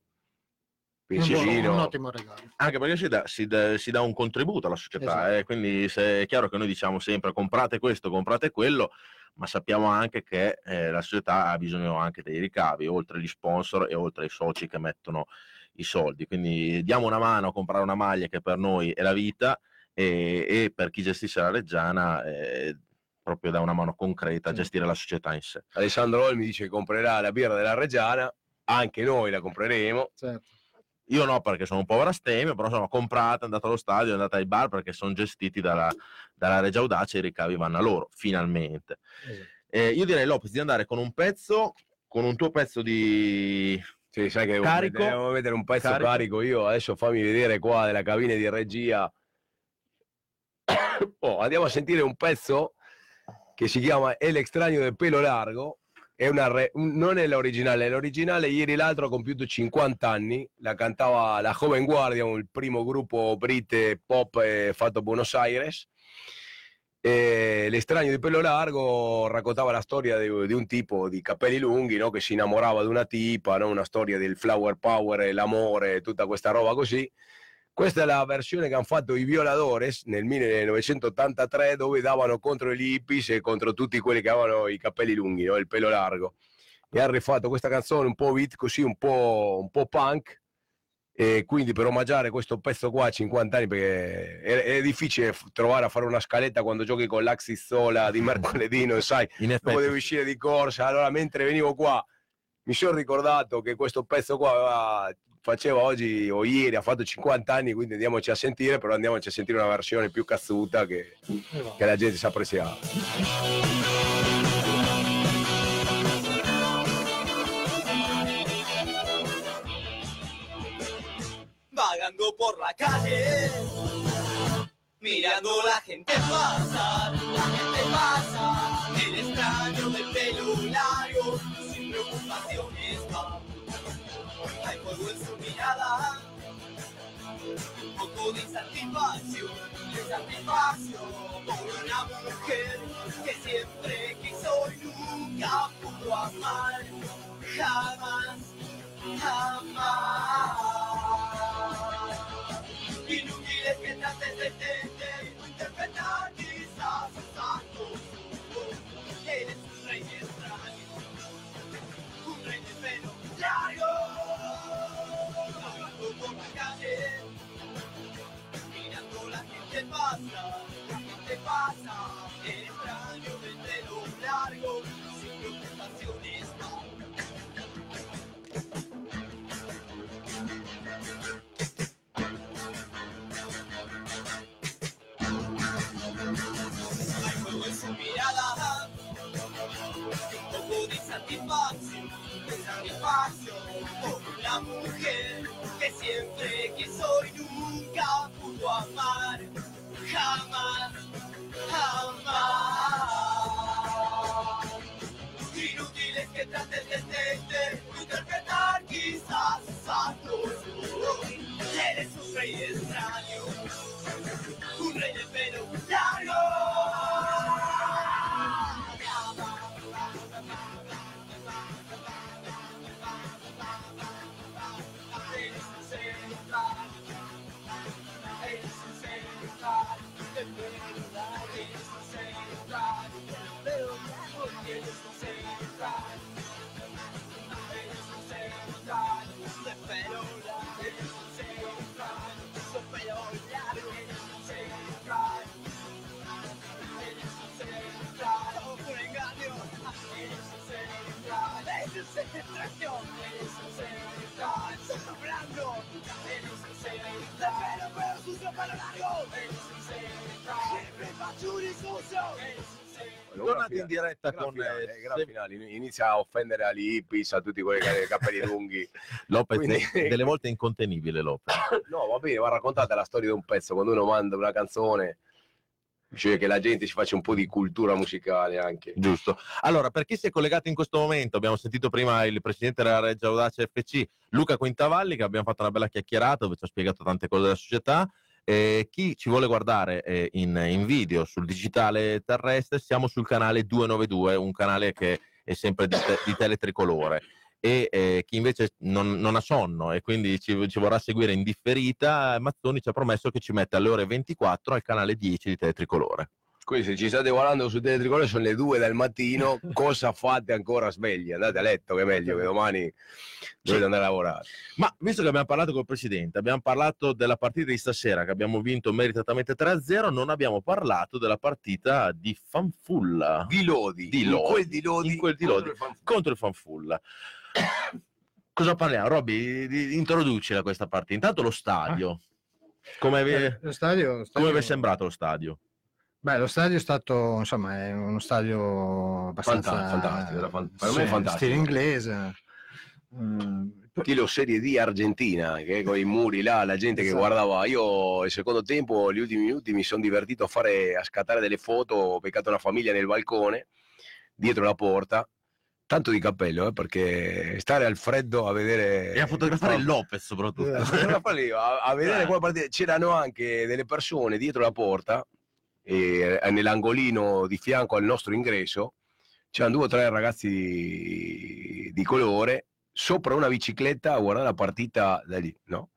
piacino. un ottimo regalo. Anche perché si dà, si dà- si dà un contributo alla società, eh, quindi se, è chiaro che noi diciamo sempre comprate questo, comprate quello, ma sappiamo anche che eh, la società ha bisogno anche dei ricavi, oltre agli sponsor e oltre ai soci che mettono i soldi. Quindi diamo una mano a comprare una maglia che per noi è la vita e, e per chi gestisce la Reggiana eh, proprio dà una mano concreta a Sì. gestire la società in sé. Alessandro Olmi dice che comprerà la birra della Reggiana, anche noi la compreremo. Certo. Io no perché sono un povero astemio, però sono comprata, è andata allo stadio, è andata ai bar perché sono gestiti dalla, dalla Regia Audace e i ricavi vanno a loro, finalmente. Eh, io direi Lopez di andare con un pezzo, con un tuo pezzo di... Sì, sai che Carico? devo vedere un pezzo Carico? carico. io, adesso fammi vedere qua della cabina di regia. Oh, andiamo a sentire un pezzo che si chiama El extraño del pelo largo. È una re- non è l'originale, l'originale ieri l'altro ha compiuto 50 anni, la cantava la Joven Guardia, il primo gruppo brite pop eh, fatto a Buenos Aires. E l'estraneo di pelo largo raccontava la storia di, di un tipo di capelli lunghi no? che si innamorava di una tipa, no? una storia del flower power, l'amore, tutta questa roba così. Questa è la versione che hanno fatto i Violadores nel 1983 dove davano contro gli hippies e contro tutti quelli che avevano i capelli lunghi, no? il pelo largo. E hanno rifatto questa canzone un po' beat così, un po', un po' punk, e quindi per omaggiare questo pezzo qua a 50 anni, perché è, è difficile trovare a fare una scaletta quando giochi con l'Axis Sola di mercoledì, non sai, In dopo devi uscire di corsa. Allora, mentre venivo qua, mi sono ricordato che questo pezzo qua aveva- faceva oggi o ieri, ha fatto 50 anni, quindi andiamoci a sentire, però andiamoci a sentire una versione più cazzuta che, che la gente sa apprezzare. vagando por la calle, mirando la gente pasar, la gente pasa, el extraño del pelo En su mirada, un poco de insatisfacción, de insatisfacción por una mujer que siempre quiso y nunca pudo amar, jamás jamás. Inútiles que trates de entender o interpretar ¿Qué te pasa? Extraño de pelo largo, sin contestaciones, no. Hay fuego en su mirada, un poco de satisfacción, de satisfacción por una mujer que siempre que soy nunca pudo amar jamás, jamás. Inútil es que trates de entender, interpretar quizás a todos. Eres un rey Tornati in diretta Gran con finale, eh, eh, gran Se- finale. Inizia a offendere agli hippies, a tutti quelli che hanno i capelli lunghi. Lopez, Quindi- delle volte è incontenibile Lopez. No, va bene, va raccontata la storia di un pezzo. Quando uno manda una canzone, bisogna che la gente si faccia un po' di cultura musicale anche. Giusto. Allora, per chi si è collegato in questo momento, abbiamo sentito prima il presidente della Regia Audace FC, Luca Quintavalli, che abbiamo fatto una bella chiacchierata dove ci ha spiegato tante cose della società. E chi ci vuole guardare eh, in, in video sul digitale terrestre, siamo sul canale 292, un canale che è sempre di, te- di teletricolore. E eh, chi invece non, non ha sonno e quindi ci, ci vorrà seguire in differita, Mazzoni ci ha promesso che ci mette alle ore 24 al canale 10 di teletricolore. Quindi se ci state guardando su Teletricolore sono le due del mattino, cosa fate ancora svegli? Andate a letto che è meglio, che domani dovete andare a lavorare. Ma visto che abbiamo parlato col presidente, abbiamo parlato della partita di stasera che abbiamo vinto meritatamente 3-0, non abbiamo parlato della partita di Fanfulla Di Lodi, Di in Lodi, quel di Lodi, in quel di contro Lodi. il Fanfulla. contro il Fanfulla. Cosa parliamo? Robby, introducila questa partita. Intanto lo stadio. Come vi, Eh, lo stadio, lo come vi è sembrato lo stadio? Beh, lo stadio è stato, insomma, è uno stadio abbastanza Fanta- fantastico, era fan- per me è sì, fantastico. stile inglese. Mm, Stilo Serie D Argentina, che con i muri là, la gente che Esatto. guardava. Io il secondo tempo, gli ultimi minuti, mi sono divertito a fare a scattare delle foto, ho beccato una famiglia nel balcone, dietro la porta. Tanto di cappello, eh, perché stare al freddo a vedere. E a fotografare il Lopez soprattutto. a, fotografare- a- a vedere Eh. quella partita. C'erano anche delle persone dietro la porta, e, eh, nell'angolino di fianco al nostro ingresso, c'erano due o tre ragazzi di, di colore sopra una bicicletta a guardare la partita da lì, no?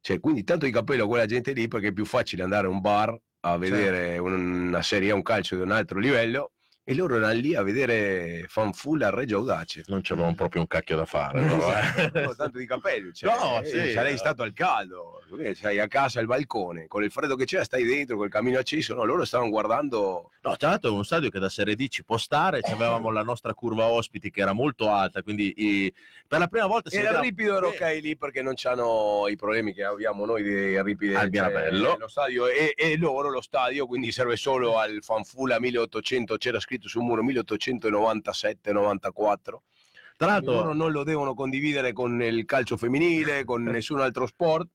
Cioè, quindi tanto di cappello a quella gente lì perché è più facile andare a un bar a vedere un- una serie un calcio di un altro livello e loro erano lì a vedere fanfulla Reggio Audace. Non c'avevamo proprio un cacchio da fare. però, eh. No, tanto di capelli, cioè, No, eh, sì. sarei stato al caldo, perché sei a casa al balcone, con il freddo che c'è, stai dentro, col camino acceso, no, loro stavano guardando, No, tra l'altro è uno stadio che da Serie D ci può stare, avevamo la nostra curva ospiti che era molto alta, quindi i- per la prima volta era vedeva- ripido ero ok lì perché non c'hanno i problemi che abbiamo noi di ripidi Al Mirabello. lo stadio e, e loro lo stadio, quindi serve solo al fanfulla 1800, c'era scritto sul muro 1897-94. Tra Loro l'altro, non lo devono condividere con il calcio femminile, con nessun altro sport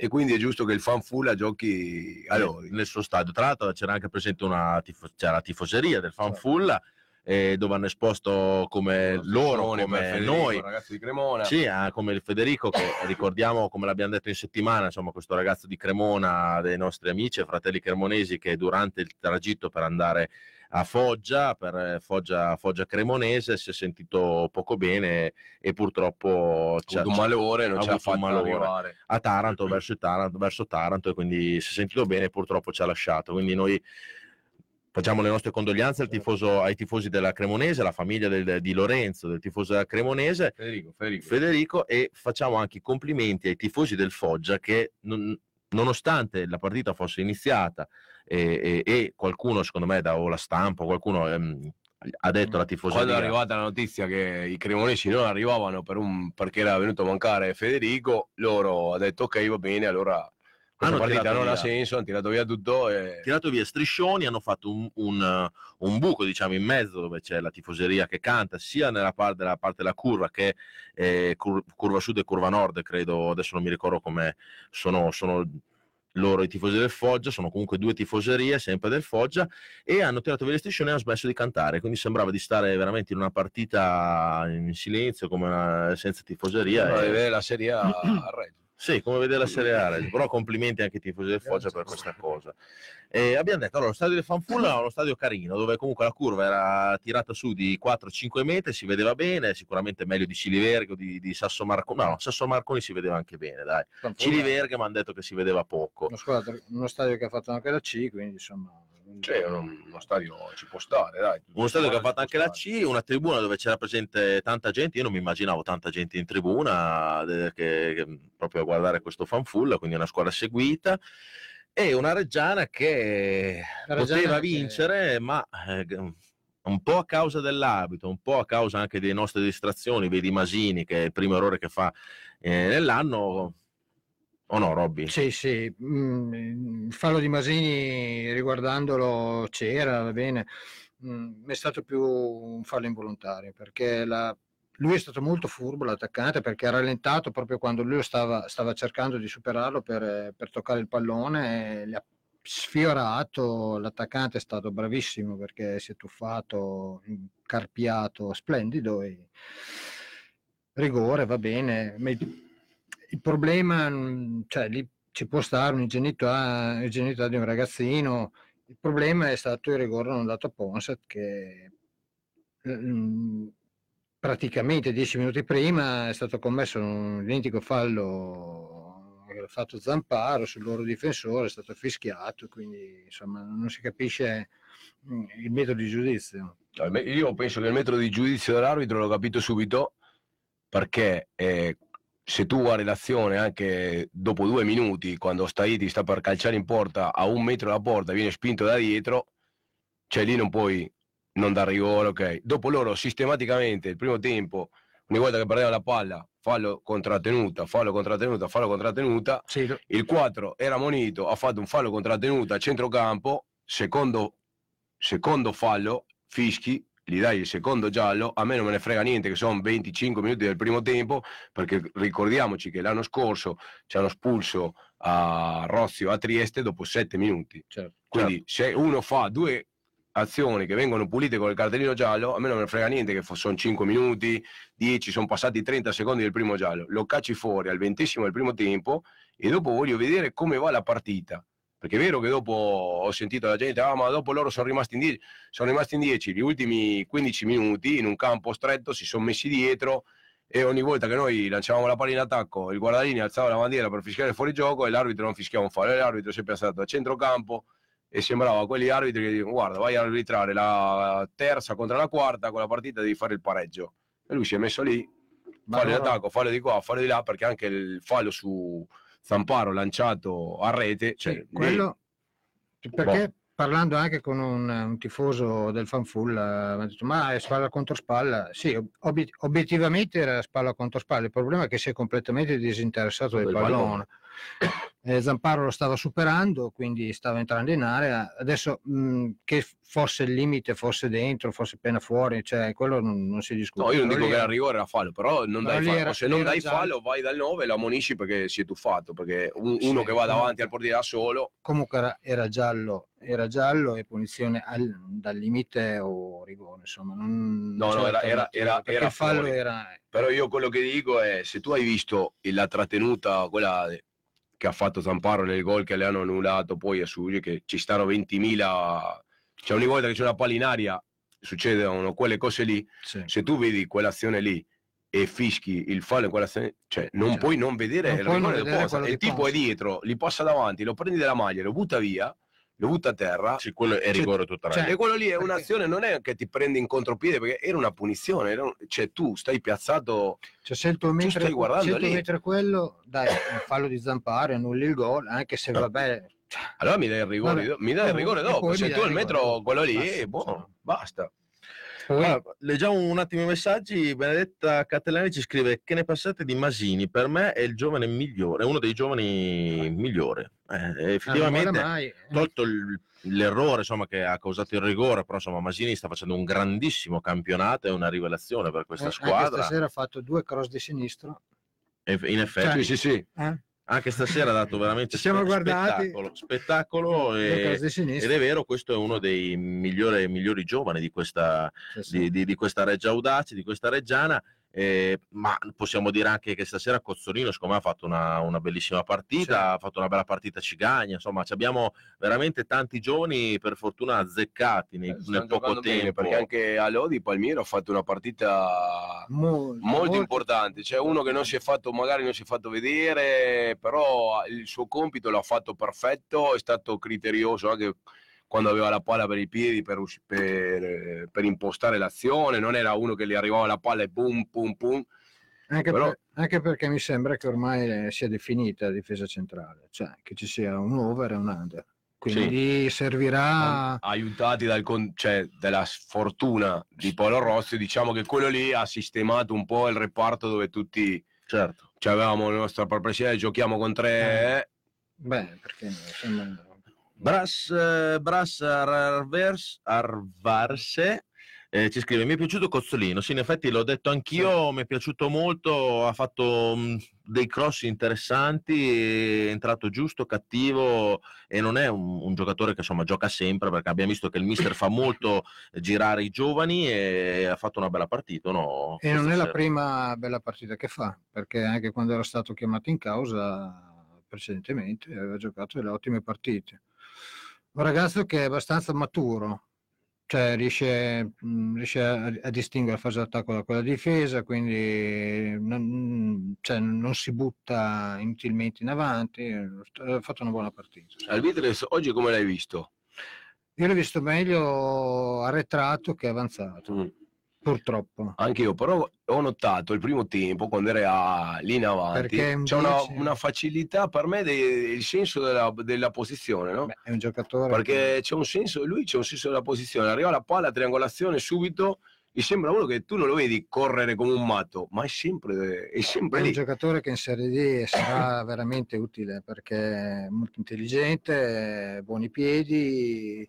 e quindi è giusto che il fanfulla giochi a Lodi. nel suo stadio, tra l'altro c'era anche presente una tifo- c'era la tifoseria del Fanfulla eh, dove hanno esposto come loro, come Federico, noi. ragazzo di Cremona. Sì, ah, come il Federico, che ricordiamo, come l'abbiamo detto in settimana, insomma, questo ragazzo di Cremona, dei nostri amici e fratelli cremonesi, che durante il tragitto per andare a Foggia, per eh, Foggia, Foggia Cremonese, si è sentito poco bene e purtroppo C'è un malore, non ha avuto un fatto malore. a Taranto, verso, Taranto, verso Taranto e quindi si è sentito bene e purtroppo ci ha lasciato. Quindi noi facciamo le nostre condoglianze al tifoso- ai tifosi della Cremonese, alla famiglia del- di Lorenzo, del tifoso della Cremonese, Federico, Federico. Federico, e facciamo anche i complimenti ai tifosi del Foggia che non- nonostante la partita fosse iniziata e, e- e qualcuno, secondo me, da o la stampa, qualcuno ehm, ha detto alla Quando è tifoseria arrivata la notizia che i cremonesi non arrivavano per un- perché era venuto a mancare Federico, loro ha detto ok va bene, allora Questa Hanno partita non ha via. senso, hanno tirato via tutto e... tirato via striscioni, hanno fatto un, un, un buco diciamo in mezzo dove c'è la tifoseria che canta sia nella parte, della parte della curva che eh, cur- curva sud e curva nord, credo, adesso non mi ricordo come sono, sono loro i tifosi del Foggia, sono comunque due tifoserie sempre del Foggia e hanno tirato via le striscioni e hanno smesso di cantare, quindi sembrava di stare veramente in una partita in silenzio, come una- senza tifoseria. Sembra e- la Serie A a Reggio. Sì, come vedere la Serie A, però complimenti anche ai tifosi del Foggia per questa cosa. E abbiamo detto, allora, lo stadio del Fanfulla è uno stadio carino, dove comunque la curva era tirata su di 4-5 metri, si vedeva bene, sicuramente meglio di Cilivergo, di, di Sasso Marconi, no, Sasso Marconi si vedeva anche bene, dai. Ciliverga mi hanno detto che si vedeva poco. Uno, squadra- uno stadio che ha fatto anche la C, quindi insomma... Cioè, uno, uno stadio ci può stare, dai. Uno stadio che ha fatto anche la C, una tribuna dove c'era presente tanta gente, io non mi immaginavo tanta gente in tribuna, eh, che, che- proprio a guardare questo fanfulla, quindi una squadra seguita, e una Reggiana che Reggiana poteva che- vincere, ma eh, un po' a causa dell'abito, un po' a causa anche delle nostre distrazioni, vedi Masini che è il primo errore che fa eh, nell'anno, o no Robby? Sì, sì, mm, il fallo di Masini riguardandolo c'era, va bene, Mm, è stato più un fallo involontario perché la- lui è stato molto furbo l'attaccante perché ha rallentato proprio quando lui stava, stava cercando di superarlo per, per toccare il pallone, le ha sfiorato, l'attaccante è stato bravissimo perché si è tuffato, carpiato, splendido e rigore va bene. Il problema, mm, cioè lì ci può stare un'ingenuità, un'ingenuità di un ragazzino, il problema è stato il rigore non dato a Ponset che mm, praticamente dieci minuti prima è stato commesso un identico fallo fatto Zamparo sul loro difensore, è stato fischiato, quindi insomma non si capisce mm, il metodo di giudizio. Io penso che il metodo di giudizio dell'arbitro l'ho capito subito perché eh, se tu guardi l'azione anche dopo due minuti, quando Staiti sta per calciare in porta a un metro dalla porta, viene spinto da dietro, cioè lì non puoi non dare rigore, ok. Dopo loro sistematicamente il primo tempo, ogni volta che perdeva la palla, fallo contrattenuta, fallo contrattenuta, fallo contrattenuta, Sì, il 4 era monito, ha fatto un fallo contrattenuta a centrocampo, secondo, secondo fallo, fischi, gli dai il secondo giallo, a me non me ne frega niente che sono 25 minuti del primo tempo, perché ricordiamoci che l'anno scorso ci hanno spulso a Rozio a Trieste dopo 7 minuti. certo. Quindi se uno fa due azioni che vengono pulite con il cartellino giallo, a me non me ne frega niente che sono 5 minuti, 10, sono passati 30 secondi del primo giallo, lo cacci fuori al ventesimo del primo tempo e dopo voglio vedere come va la partita. Perché è vero che dopo ho sentito la gente, ah ma dopo loro sono rimasti in 10, sono rimasti in 10, gli ultimi 15 minuti in un campo stretto si sono messi dietro e ogni volta che noi lanciavamo la palla in attacco il guardalini alzava la bandiera per fischiare fuori gioco e l'arbitro non fischiava un fallo, l'arbitro è sempre stato a centrocampo e sembrava a quegli arbitri che dicono guarda vai a arbitrare la terza contro la quarta con la partita devi fare il pareggio. E lui si è messo lì fallo in attacco fallo di qua fallo di là perché anche il fallo su Zamparo lanciato a rete cioè, Sì, lì- quello perché Boh. parlando anche con un, un tifoso del fanfull mi ha detto ma è spalla contro spalla sì ob- obiet- obiettivamente era spalla contro spalla il problema è che si è completamente disinteressato del Del pallone, pallone. Eh, Zamparo lo stava superando quindi stava entrando in area adesso mh, che fosse il limite fosse dentro fosse appena fuori cioè quello non, non si discute No, io non Però dico lì che era rigore, era fallo, però non Però dai fallo. era- se non dai già- fallo, vai dal 9 e lo ammonisci perché si è tuffato. Perché un- uno Sì, che va davanti al portiere da solo, comunque era, era giallo era giallo e punizione al- dal limite o rigore insomma non No, non no, era- era- era- era fallo era però io quello che dico è: se tu hai visto la trattenuta, quella che ha fatto Zamparo nel gol che le hanno annullato, poi a Sugli, che ci stanno 20.000, cioè ogni volta che c'è una palla in aria succedono quelle cose lì. sì. Se tu vedi quell'azione lì e fischi il fallo in quell'azione, cioè non Cioè, puoi non vedere non il rigore del quello Il tipo è dietro, li passa davanti, lo prendi dalla maglia, lo butta via, butta a terra. Sì, quello è rigore tutta cioè, E quello lì è un'azione, non è che ti prendi in contropiede, perché era una punizione, era un- cioè tu stai piazzato, Cioè, se il tuo Tu metro, stai guardando se il tuo lì. metro quello dai un fallo di Zampari annulli il gol anche se No. vabbè cioè, allora mi dai il rigore, Vabbè, mi dai il rigore dopo, se tu il metro, quello lì, Basta, boh, basta. Allora, leggiamo un attimo i messaggi. Benedetta Catellani ci scrive: Che ne passate di Masini? Per me è il giovane migliore, uno dei giovani migliori. Eh, ah, effettivamente, eh. tolto l'errore insomma, che ha causato il rigore, però insomma, Masini sta facendo un grandissimo campionato, è una rivelazione per questa Eh, Anche squadra. stasera ha fatto due cross di sinistro. E in effetti, Sì, sì, sì. Eh? Anche stasera ha dato veramente siamo spettacolo. spettacolo e- ed è vero, questo è uno dei migliori, migliori giovani di questa, Sì, sì. di, di- di questa Reggia Audace, di questa Reggiana. Eh, ma possiamo dire anche che stasera Cozzolino, secondo me, ha fatto una, una bellissima partita, ha fatto una bella partita Cigagna. Insomma, ci abbiamo veramente tanti giovani, per fortuna, azzeccati nei- Eh, nel poco giocando bene, tempo. perché anche a Lodi Palmiero ha fatto una partita Molto, molto importante. C'è uno che non si è fatto, magari non si è fatto vedere, però il suo compito l'ha fatto perfetto, è stato criterioso anche quando aveva la palla per i piedi per, per, eh, per impostare l'azione, non era uno che gli arrivava la palla e boom, pum, pum. Anche, Però- per- anche perché mi sembra che ormai eh, sia definita la difesa centrale, cioè che ci sia un over e un under. Quindi servirà aiutati dal con- cioè, dalla sfortuna di Paolo Rossi, diciamo che quello lì ha sistemato un po' il reparto dove tutti Certo. cioè, avevamo la nostra presidente, giochiamo con tre, eh, Beh, perché mi sembra Bras, eh, Bras Arvers- Arvarse eh, ci scrive: Mi è piaciuto Cozzolino. Sì, in effetti l'ho detto anch'io, mi è piaciuto molto. Ha fatto mh, dei cross interessanti, è entrato giusto, cattivo e non è un, un giocatore che insomma gioca sempre perché abbiamo visto che il mister fa molto girare i giovani e ha fatto una bella partita. No? E non è Questa la sera. prima bella partita che fa, perché anche quando era stato chiamato in causa precedentemente aveva giocato delle ottime partite. Un ragazzo che è abbastanza maturo, cioè riesce, mh, riesce a, a distinguere la fase d'attacco da quella di difesa, quindi non, cioè, non si butta inutilmente in avanti, ha fatto una buona partita. Alvitres, oggi come l'hai visto? Io l'ho visto meglio arretrato che avanzato, Mm. Purtroppo. Anche io, però ho notato il primo tempo quando era lì in avanti, c'è una, 10. una facilità per me del senso della, della posizione, no? Beh, è un giocatore Perché c'è un senso, lui c'è un senso della posizione, arriva la palla, triangolazione subito, gli sembra uno che tu non lo vedi correre come un matto, ma è sempre, è sempre È un giocatore che in Serie D sarà veramente utile perché è molto intelligente, buoni piedi.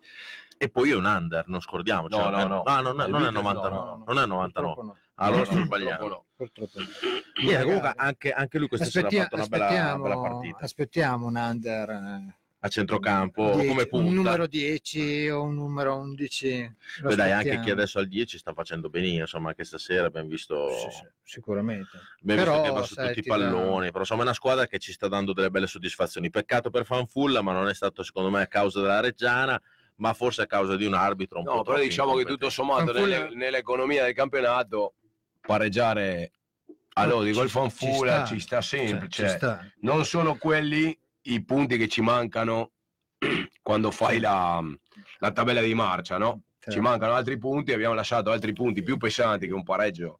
E poi è un under, non scordiamoci. No, no, no. Ah, non, è- non è Alvitres no, 99. no, no. Non è 99. Purtroppo no. Allora sto sbagliando. purtroppo. Yeah, comunque anche, anche lui questa sera ha fatto una bella, aspettiamo, bella partita aspettiamo un under eh, a centrocampo die- come punta. un numero 10 o un numero 11. Lo Beh, dai, anche chi adesso al 10 sta facendo benissimo, insomma, anche stasera abbiamo visto, Sì, sì, sicuramente. abbiamo visto Però, che va su sai, tutti i palloni, però insomma è una squadra che ci sta dando delle belle soddisfazioni. Peccato per Fanfulla, ma non è stato secondo me a causa della Reggiana, ma forse a causa di un arbitro un po' No, però diciamo che tutto sommato nelle- nell'economia del campionato pareggiare a Lodi Ci- col ci Fanfula sta. ci sta sempre. Cioè, ci cioè, sta. non sono quelli i punti che ci mancano quando fai la, la tabella di marcia, no? Ci Certo. mancano altri punti, abbiamo lasciato altri punti più pesanti che un pareggio.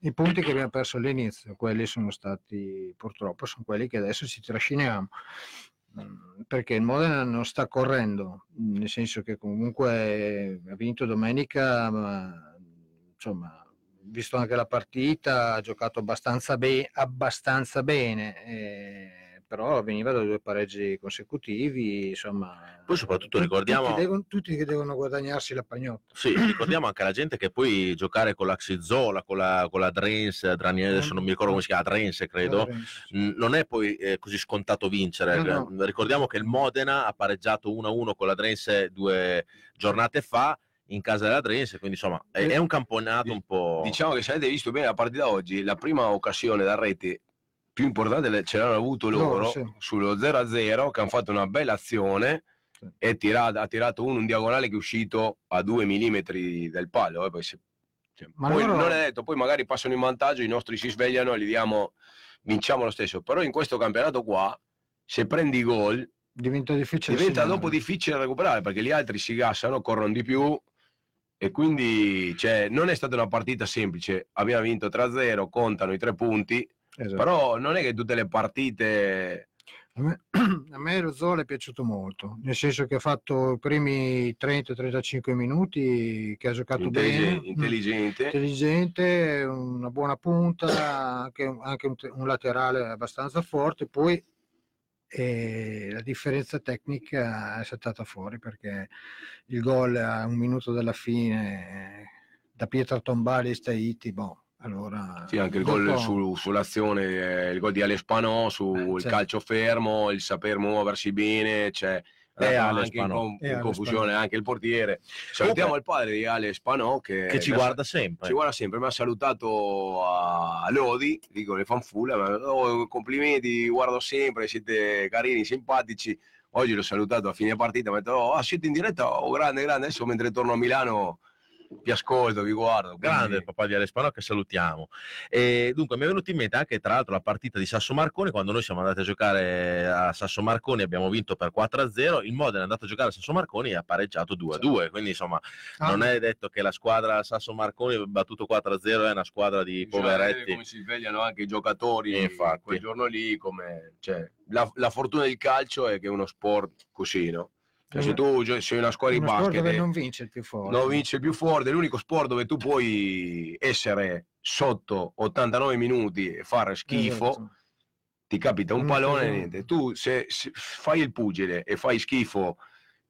I punti che abbiamo perso all'inizio, quelli sono stati purtroppo, sono quelli che adesso ci trasciniamo. Mm, Perché il Modena non sta correndo, nel senso che comunque ha vinto domenica, ma insomma, visto anche la partita, ha giocato abbastanza, be- abbastanza bene, eh, però veniva da due pareggi consecutivi, insomma. Poi soprattutto tu- ricordiamo- Tutti, devono- tutti che devono guadagnarsi la pagnotta. Sì, ricordiamo anche alla gente che poi giocare con la Xizola, con la, con la Drens, Dranier, adesso non mi ricordo come si chiama, Drense credo, n- non è poi eh, così scontato vincere. No, Ricordiamo che il Modena ha pareggiato 1-1 con la Drense due giornate fa in casa della Drense, quindi insomma è, è un campionato un po'... Diciamo che se avete visto bene la partita oggi, la prima occasione da rete più importante ce l'hanno avuto loro sì. sullo 0-0 che hanno fatto una bella azione Sì. e tirato- ha tirato uno un diagonale che è uscito a due millimetri del palo. eh, poi se- cioè, Ma poi loro- non è detto, poi magari passano in vantaggio, i nostri si svegliano e li diamo, vinciamo lo stesso. Però in questo campionato qua, se prendi gol, Diventa difficile. diventa dopo difficile recuperare perché gli altri si gassano, corrono di più e quindi cioè, non è stata una partita semplice. Abbiamo vinto 3-0, contano i tre punti, Esatto. però non è che tutte le partite A me, a me lo zoo è piaciuto molto, nel senso che ha fatto i primi 30-35 minuti, che ha giocato Intellige- bene, mm, intelligente. intelligente, una buona punta, anche, anche un, un laterale abbastanza forte, poi eh, la differenza tecnica è saltata fuori perché il gol a un minuto dalla fine eh, da Pietra Tombali e Tahiti, boh, allora... Sì, anche il gol su- sull'azione, eh, il gol di Ale Spanò, sul certo. calcio fermo, il saper muoversi bene, cioè E Ale anche in, con- E in confusione anche il portiere. Salutiamo il padre di Ale Spanò che, Che ci guarda sempre. ci guarda sempre, mi ha salutato a Lodi, dico le fanfulle, ma, oh, complimenti, guardo sempre, siete carini, simpatici. Oggi l'ho salutato a fine partita, mi ha detto, oh, ah, siete in diretta? Oh, grande, grande, adesso mentre torno a Milano vi ascolto, vi guardo. quindi- Grande il papà di Ale Spanò che salutiamo. E dunque mi è venuto in mente anche tra l'altro la partita di Sasso Marconi, quando noi siamo andati a giocare a Sasso Marconi abbiamo vinto per 4-0, il Modena è andato a giocare a Sasso Marconi e ha pareggiato 2-2, quindi insomma Ah, non è detto che la squadra Sasso Marconi battuto 4-0 è una squadra di poveretti. come si svegliano anche i giocatori infatti. quel giorno lì come, cioè, la, la fortuna del calcio è che è uno sport così no? Cioè, se tu gio- sei una squadra di uno sport basket dove non vince il più forte. non vince il più forte è l'unico sport dove tu puoi essere sotto 89 minuti e fare schifo Esatto. ti capita un pallone niente. Tu se, se fai il pugile e fai schifo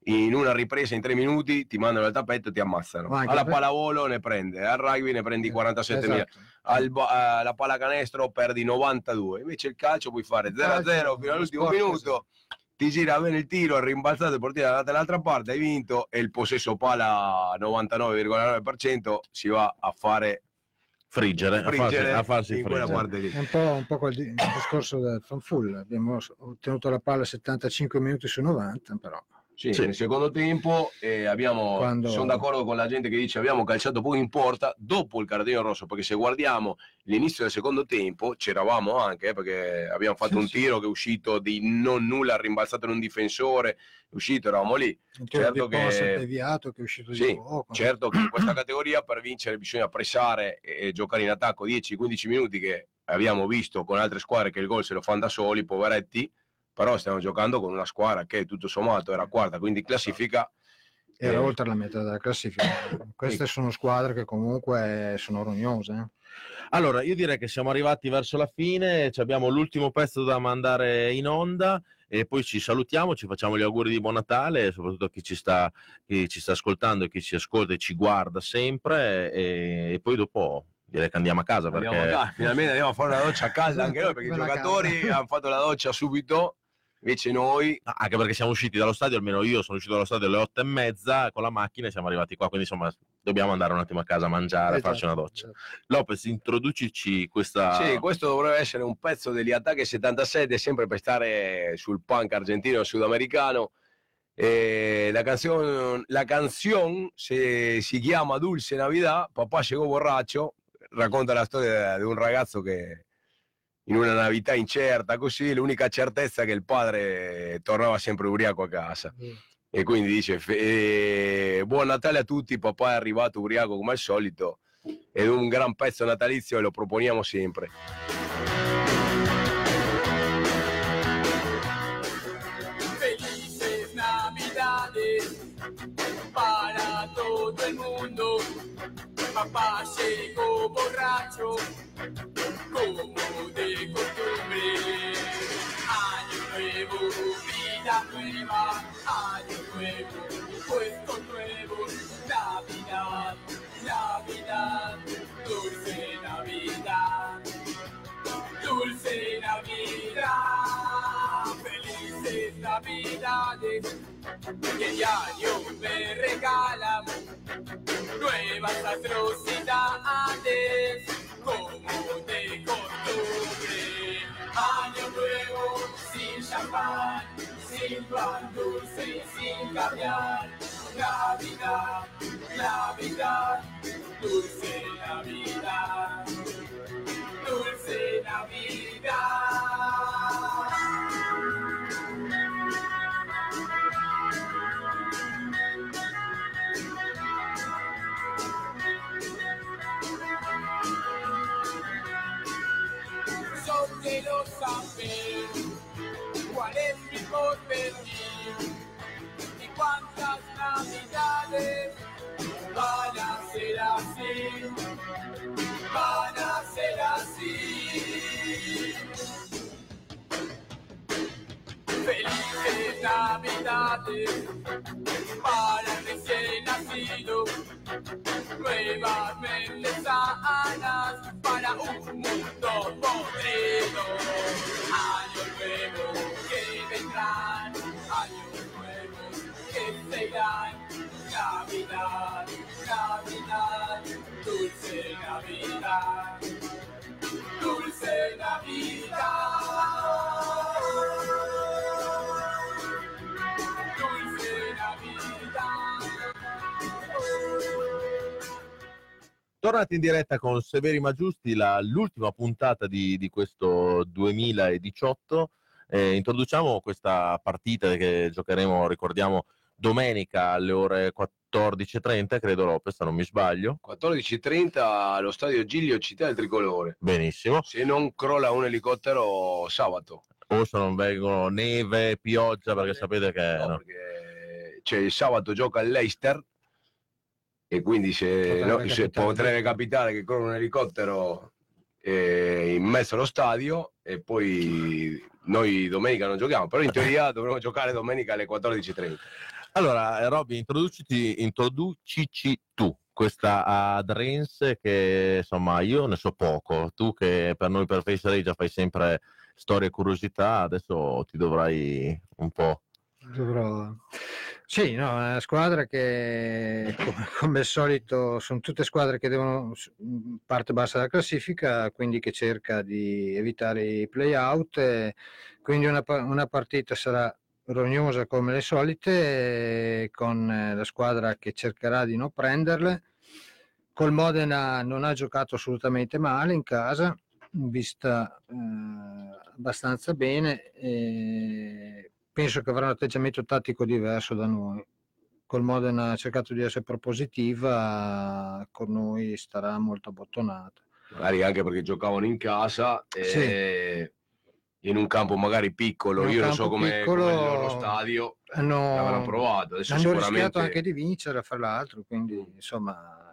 in una ripresa in tre minuti ti mandano al tappeto e ti ammazzano. Alla per- pallavolo ne prende al rugby ne prendi 47.000 Esatto. al ba- alla pallacanestro perdi 92 invece il calcio puoi fare 0-0 calcio fino all'ultimo sport minuto ti gira bene il tiro, rimbalzato il portiere dall'altra parte, hai vinto e il possesso palla 99,9% si va a fare Friggere, a farsi, friggere a farsi in quella friggere. parte lì. È un po', un po' quel discorso del fanfull. Abbiamo ottenuto la palla 75 minuti su 90, però Sì, Sì. nel secondo tempo eh, abbiamo, Quando- sono d'accordo con la gente che dice abbiamo calciato poco in porta dopo il cardino rosso, perché se guardiamo l'inizio del secondo tempo c'eravamo anche, eh, perché abbiamo fatto Sì, un sì. tiro che è uscito di non nulla, rimbalzato in un difensore, è uscito, eravamo lì. Certo che- è deviato che è uscito di Sì, poco. certo che in questa categoria per vincere bisogna pressare e, e giocare in attacco 10-15 minuti che abbiamo visto con altre squadre che il gol se lo fanno da soli, poveretti, però stiamo giocando con una squadra che tutto sommato era quarta, quindi in classifica Era eh, oltre la metà della classifica. Queste sono squadre che comunque sono rognose. eh. Allora, io direi che siamo arrivati verso la fine, ci abbiamo l'ultimo pezzo da mandare in onda e poi ci salutiamo, ci facciamo gli auguri di buon Natale, soprattutto a chi ci sta, chi ci sta ascoltando e chi ci ascolta e ci guarda sempre e, e poi dopo direi che andiamo a casa perché andiamo a casa. finalmente andiamo a fare una doccia calda anche noi perché i giocatori hanno fatto la doccia subito, invece noi No, anche perché siamo usciti dallo stadio, almeno io sono uscito dallo stadio alle otto e mezza con la macchina e siamo arrivati qua, quindi insomma dobbiamo andare un attimo a casa a mangiare, a farci una doccia. Lopez, introducici questa... Sì, questo dovrebbe essere un pezzo degli attacchi 77, sempre per stare sul punk argentino e sudamericano. Eh, la canción, la canción se, si chiama Dulce Navidad, papà llegó borracho, racconta la storia di un ragazzo che in una Navidad incerta, così l'unica certezza è che il padre tornava sempre ubriaco a casa. E quindi dice: "Fe- eh, Buon Natale a tutti, papà è arrivato ubriaco come al solito. Ed un gran pezzo natalizio e lo proponiamo sempre. Felices Navidades para todo el mundo. Papá llegó borracho, como de costumbre. Año nuevo, vida nueva, año nuevo, puesto nuevo. Navidad, Navidad, dulce Navidad. Dulce Navidad, felices Navidades, que año me regalan nuevas atrocidades, como de costumbre. Año nuevo, sin champán, sin pan dulce y sin caviar. Navidad, Navidad, dulce Navidad dulce Navidad. Yo quiero saber cuál es mi porvenir y cuántas navidades van a ser así, van a ser así. Felices navidades para el recién nacido, nuevas mentes sanas para un mundo podrido. Año nuevo que vendrán, años nuevos que se irán. Navidad, Navidad, dulce Navidad, dulce Navidad, Tornati in diretta con Severi ma Giusti, la- l'ultima puntata di, di questo 2018. Eh, introduciamo questa partita che giocheremo, ricordiamo, domenica alle ore 14.30, credo Lopez, se non mi sbaglio. 14.30 allo stadio Giglio Città del Tricolore. Benissimo. Se non crolla un elicottero sabato. O se non vengono neve, pioggia, perché sapete che... No, no. perché cioè, il sabato gioca il Leicester e quindi se, Potrebbe no, capitare. potrebbe capitare che crolla un elicottero eh, in mezzo allo stadio e poi noi domenica non giochiamo, però in teoria dovremmo giocare domenica alle 14.30. Allora, Robby, introduciti, introducici tu questa Adrense che insomma io ne so poco. Tu che per noi per Face Rage fai sempre storie e curiosità, adesso ti dovrai un po'. Dovrò... Sì, no, è una squadra che come, come al solito sono tutte squadre che devono s- mh, parte bassa della classifica, quindi che cerca di evitare i play-out. e Quindi una, una partita sarà rognosa come le solite, eh, con eh, la squadra che cercherà di non prenderle. Col Modena non ha giocato assolutamente male in casa, vista eh, abbastanza bene. E penso che avrà un atteggiamento tattico diverso da noi. Col Modena ha cercato di essere propositiva, con noi starà molto abbottonata. magari anche perché giocavano in casa e in un campo magari piccolo, io non so come piccolo come lo stadio, Hanno, l'avranno provato, adesso hanno rischiato sicuramente anche di vincere, fra l'altro, quindi insomma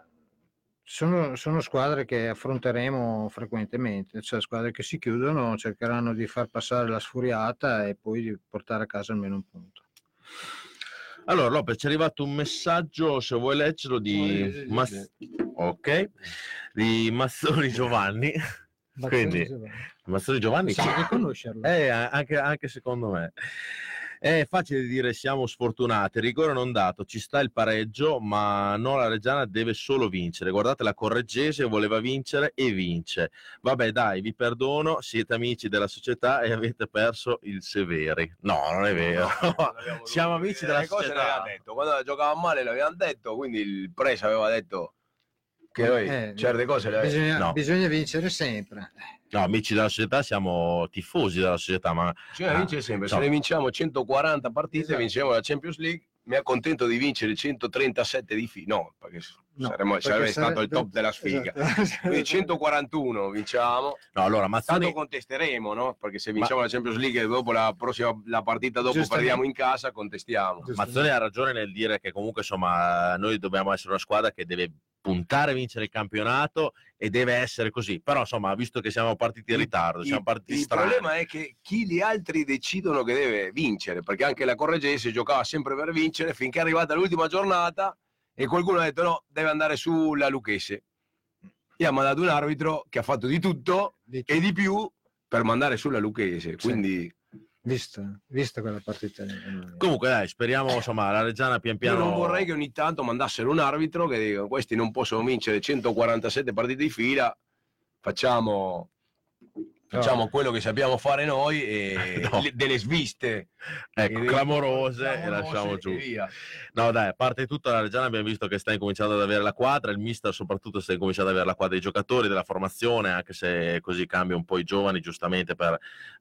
sono, sono squadre che affronteremo frequentemente, cioè squadre che si chiudono, cercheranno di far passare la sfuriata e poi di portare a casa almeno un punto. Allora, Lopez, è arrivato un messaggio, se vuoi leggerlo, di, Sì, sì, sì, Mas- ok, di Mazzoni Giovanni. Quindi, Mazzoni Giovanni, Sa che conoscerlo. Eh, anche, anche secondo me. È facile dire siamo sfortunati, rigore non dato, ci sta il pareggio, ma no, la Reggiana deve solo vincere. Guardate la Correggese voleva vincere e vince. Vabbè, dai, vi perdono, siete amici della società e avete perso il Severi. No, non è vero. Siamo amici della cose società. detto, quando giocavamo male l'avevamo detto, quindi il Presa aveva detto che noi Eh, certe cose le avevamo Bisogna, no. bisogna vincere sempre. No, amici della società, siamo tifosi della società, ma Bisogna Ah, vincere sempre. Se no. ne vinciamo 140 partite, Esatto. vinciamo la Champions League. Mi accontento di vincere 137 di fila. No, perché No, saremmo- sarebbe sare- stato il top della sfiga. Esatto. Quindi 141 vinciamo. no, allora Tanto Mazzoni, contesteremo, no? Perché se vinciamo la Champions League e dopo la prossima la partita dopo perdiamo in casa, contestiamo. Mazzoni ha ragione nel dire che comunque insomma noi dobbiamo essere una squadra che deve puntare a vincere il campionato e deve essere così. Però insomma, visto che siamo partiti in ritardo, Il- siamo partiti il strani. problema è che chi gli altri decidono che deve vincere, perché anche la Correggese giocava sempre per vincere finché è arrivata l'ultima giornata e qualcuno ha detto no, deve andare sulla Lucchese. E ha mandato un arbitro che ha fatto di tutto Dici- e di più per mandare sulla Lucchese. Quindi Vista, vista quella partita. Comunque dai, speriamo insomma la Reggiana pian piano io non vorrei che ogni tanto mandassero un arbitro che dica questi non possono vincere 147 partite di fila, facciamo, facciamo quello che sappiamo fare noi e No. le- delle sviste ecco, e- clamorose e clamorose lasciamo giù. e. No, dai, a parte tutto, la Reggiana abbiamo visto che sta incominciando ad avere la quadra, il mister soprattutto sta incominciando ad avere la quadra dei giocatori, della formazione, anche se così cambia un po' i giovani, giustamente per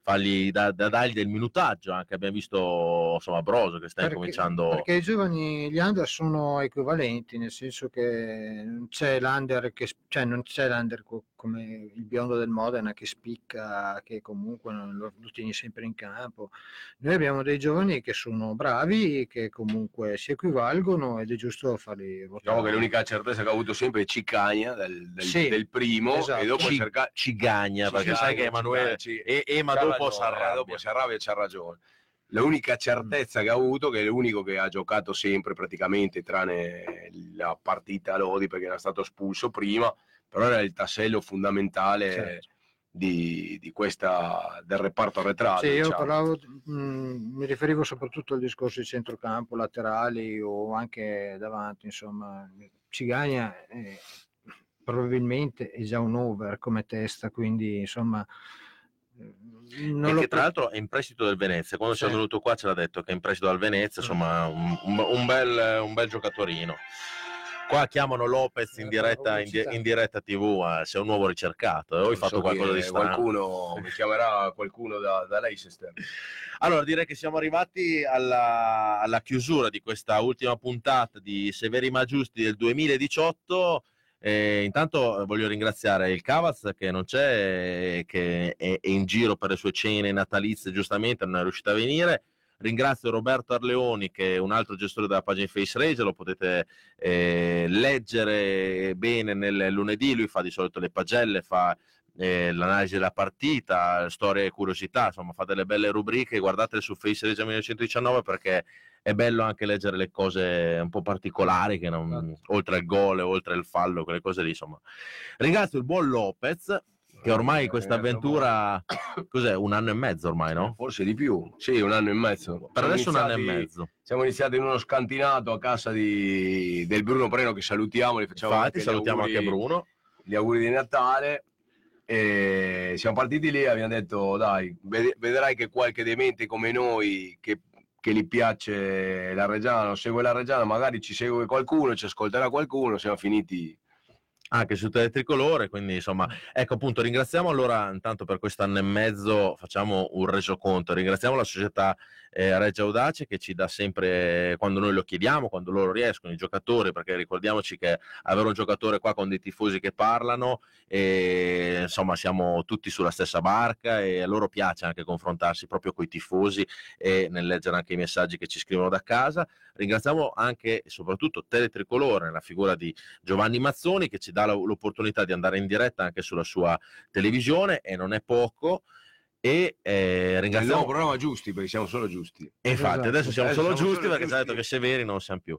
fargli da, da dargli del minutaggio. Anche abbiamo visto insomma Broso che sta Perché- incominciando. Perché i giovani, gli under sono equivalenti, nel senso che non c'è l'under che, cioè non c'è l'under co- come il biondo del Modena che spicca, che comunque non lo, lo tieni sempre in campo. Noi abbiamo dei giovani che sono bravi, che comunque si equivalgono ed è giusto farli ruotare. Diciamo che l'unica certezza che ha avuto sempre è Cicagna del, del- Sì, del primo esatto. e dopo Ci- cerca- Cigagna, perché sai che Emanuele Ci- e, e ma c'ha dopo si arrabbia. dopo si arrabbia e c'ha ragione. L'unica certezza che ha avuto, che è l'unico che ha giocato sempre praticamente, tranne la partita a Lodi perché era stato espulso prima, però era il tassello fondamentale Certo. di, di questa, del reparto arretrato. Sì, io diciamo. parlavo, mh, mi riferivo soprattutto al discorso di centrocampo, laterali o anche davanti, insomma, Cigagna eh, probabilmente è già un over come testa, quindi insomma non e che tra l'altro è in prestito del Venezia. Quando Sì. siamo venuto qua ce l'ha detto che è in prestito dal Venezia, Mm. insomma, un, un- bel, un bel giocatorino. Qua chiamano Lopez in Eh, diretta, in, di- in diretta TV, eh, sei un nuovo ricercato, eh, o hai fatto so qualcosa è, di strano. Qualcuno mi chiamerà qualcuno da, da Leicester. Allora, direi che siamo arrivati alla, alla chiusura di questa ultima puntata di Severi ma Giusti del 2018. Eh, intanto eh, voglio ringraziare il Cavaz che non c'è, eh, che è, è in giro per le sue cene natalizie, giustamente non è riuscito a venire. Ringrazio Roberto Arleoni, che è un altro gestore della pagina Face Rage, lo potete eh, leggere bene nel lunedì, lui fa di solito le pagelle, fa eh, l'analisi della partita, storia e curiosità, insomma fa delle belle rubriche, guardatele su Face Regia 1919 perché è bello anche leggere le cose un po' particolari, che non, oltre al gol, oltre al fallo, quelle cose lì, insomma. Ringrazio il buon Lopez, che ormai questa avventura, cos'è, un anno e mezzo ormai, no? Forse di più, sì, un anno e mezzo. Per Siamo adesso un anno e iniziati- mezzo. Siamo iniziati in uno scantinato a casa di- del Bruno Preno che salutiamo, gli facciamo Infatti anche salutiamo auguri- anche Bruno. gli auguri di Natale. E siamo partiti lì e abbiamo detto dai, ved- vedrai che qualche demente come noi che, che gli piace la Reggiana, segue la Reggiana, magari ci segue qualcuno, ci ascolterà qualcuno, siamo finiti anche su Teletricolore, quindi insomma, ecco appunto, ringraziamo allora intanto per quest'anno e mezzo, facciamo un resoconto, ringraziamo la società eh, Regia Audace che ci dà sempre, quando noi lo chiediamo, quando loro riescono, i giocatori, perché ricordiamoci che avere un giocatore qua con dei tifosi che parlano, e, insomma siamo tutti sulla stessa barca e a loro piace anche confrontarsi proprio con i tifosi e nel leggere anche i messaggi che ci scrivono da casa. Ringraziamo anche e soprattutto Teletricolore, nella figura di Giovanni Mazzoni che ci dà la- l'opportunità di andare in diretta anche sulla sua televisione e non è poco. E eh, ringraziamo nuovo programma giusti perché siamo solo giusti. e infatti Esatto. adesso siamo Adesso solo siamo giusti solo perché ci ha detto che severi non siamo più.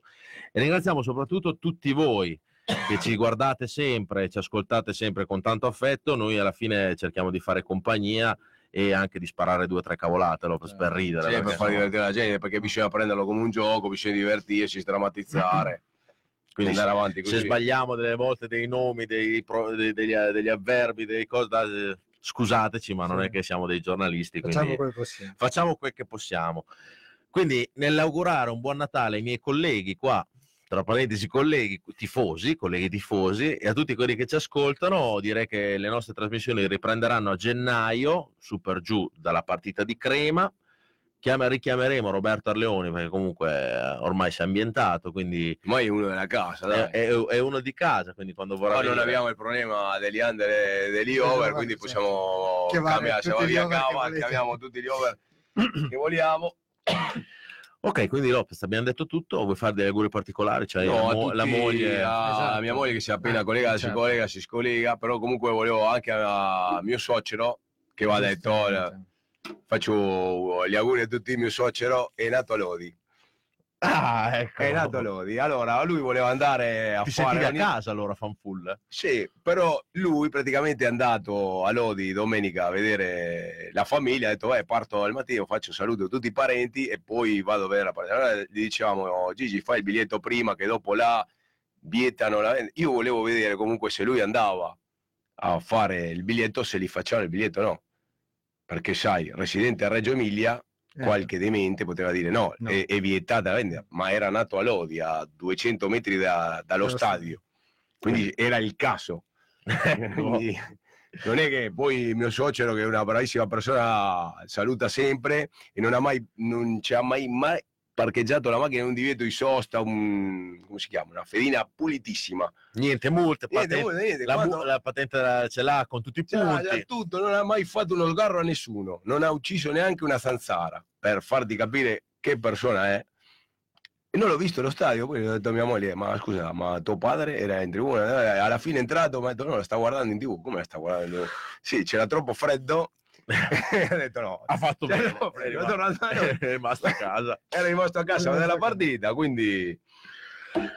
E ringraziamo soprattutto tutti voi che ci guardate sempre, ci ascoltate sempre con tanto affetto. Noi alla fine cerchiamo di fare compagnia e anche di sparare due o tre cavolate Lopez, per ridere. Sì, per perché, far divertire la gente, perché bisogna prenderlo come un gioco, bisogna divertirsi, drammatizzare, quindi andare avanti se così. sbagliamo delle volte dei nomi, dei pro- dei- degli, degli avverbi, delle cose, da- eh, scusateci, ma non Sì. è che siamo dei giornalisti. Facciamo possiamo. facciamo quel che possiamo. Quindi, nell'augurare un buon Natale ai miei colleghi qua, tra parentesi colleghi tifosi, colleghi tifosi, e a tutti quelli che ci ascoltano, direi che le nostre trasmissioni riprenderanno a gennaio, su per giù dalla partita di Crema. Chiama- richiameremo Roberto Arleoni perché comunque eh, ormai si è ambientato, quindi Ormai è uno della casa, dai. è, è- è uno di casa, quindi quando vorrà Poi non abbiamo il problema degli under e degli over, Esatto, quindi sì. possiamo Chiamare cambiare, se va tutti gli via over che Cava, chiamiamo tutti gli over che vogliamo. Ok, quindi Lopez, abbiamo detto tutto, vuoi fare degli auguri particolari? Cioè, No, la, a mo- la tutti, moglie... a Esatto. mia moglie che si è appena Eh, collegata, si certo. collega, si scollega, però comunque volevo anche a mio suocero che va detto, "Ora, faccio gli auguri a tutti il mio suocero, è nato a Lodi. Ah, ecco. È nato a Lodi. Allora, lui voleva andare a Ti fare sentivi a ogni- casa allora, fanfull? Sì, però lui praticamente è andato a Lodi domenica a vedere la famiglia, ha detto, eh, parto al mattino, faccio saluto a tutti i parenti e poi vado a vedere la partita. Allora gli dicevamo, "Oh, Gigi, fai il biglietto prima che dopo là vietano la vendita. Io volevo vedere comunque se lui andava a fare il biglietto, se gli facevano il biglietto no. Perché sai, residente a Reggio Emilia, Eh, qualche demente poteva dire no, No. È, è vietata la vendita, ma era nato a Lodi, a 200 metri da- dallo Dallo stadio. Quindi era il caso. Quindi non è che poi mio suocero, che è una bravissima persona, saluta sempre e non, ha mai, non ci ha mai, mai parcheggiato la macchina in un divieto di sosta, un, come si chiama? Una fedina pulitissima. Niente multe, Niente, patente, niente, la, quando- la patente la- ce l'ha con tutti i Ce l'ha punti. già tutto, non ha mai fatto uno sgarro a nessuno, non ha ucciso neanche una zanzara, per farti capire che persona è. E non l'ho visto allo stadio, poi ho detto a mia moglie, ma scusa, ma tuo padre era in tribuna? Alla fine è entrato, mi ha detto no, la sta guardando in tv, come la sta guardando? Sì, c'era troppo freddo, ha detto no, Ha fatto Cioè, bene. no, è rimasto a casa. era rimasto a casa a vedere la partita, quindi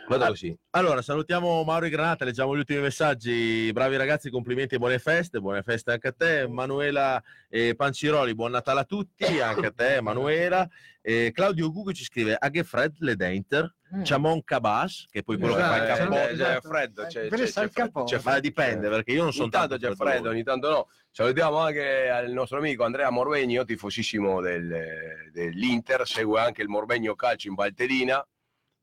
vado Ah, così. Allora, salutiamo Mauro e Granata, leggiamo gli ultimi messaggi. Bravi ragazzi, complimenti e buone feste, buone feste anche a te. Manuela e Panciroli, buon Natale a tutti, anche a te Manuela. E Claudio Gugu ci scrive, a che fred le denter, Mm. Chamon Cabas, che è poi quello che fa il Esatto, capo. c'è, esatto. c'è freddo, c'è, Eh, c'è, c'è freddo, capo. c'è Ma freddo. dipende, perché io non sono Ogni tanto tanto c'è freddo, ogni tanto no. Salutiamo anche al nostro amico Andrea Morvegno, tifosissimo del- dell'Inter, segue anche il Morvegno Calcio in Valtellina,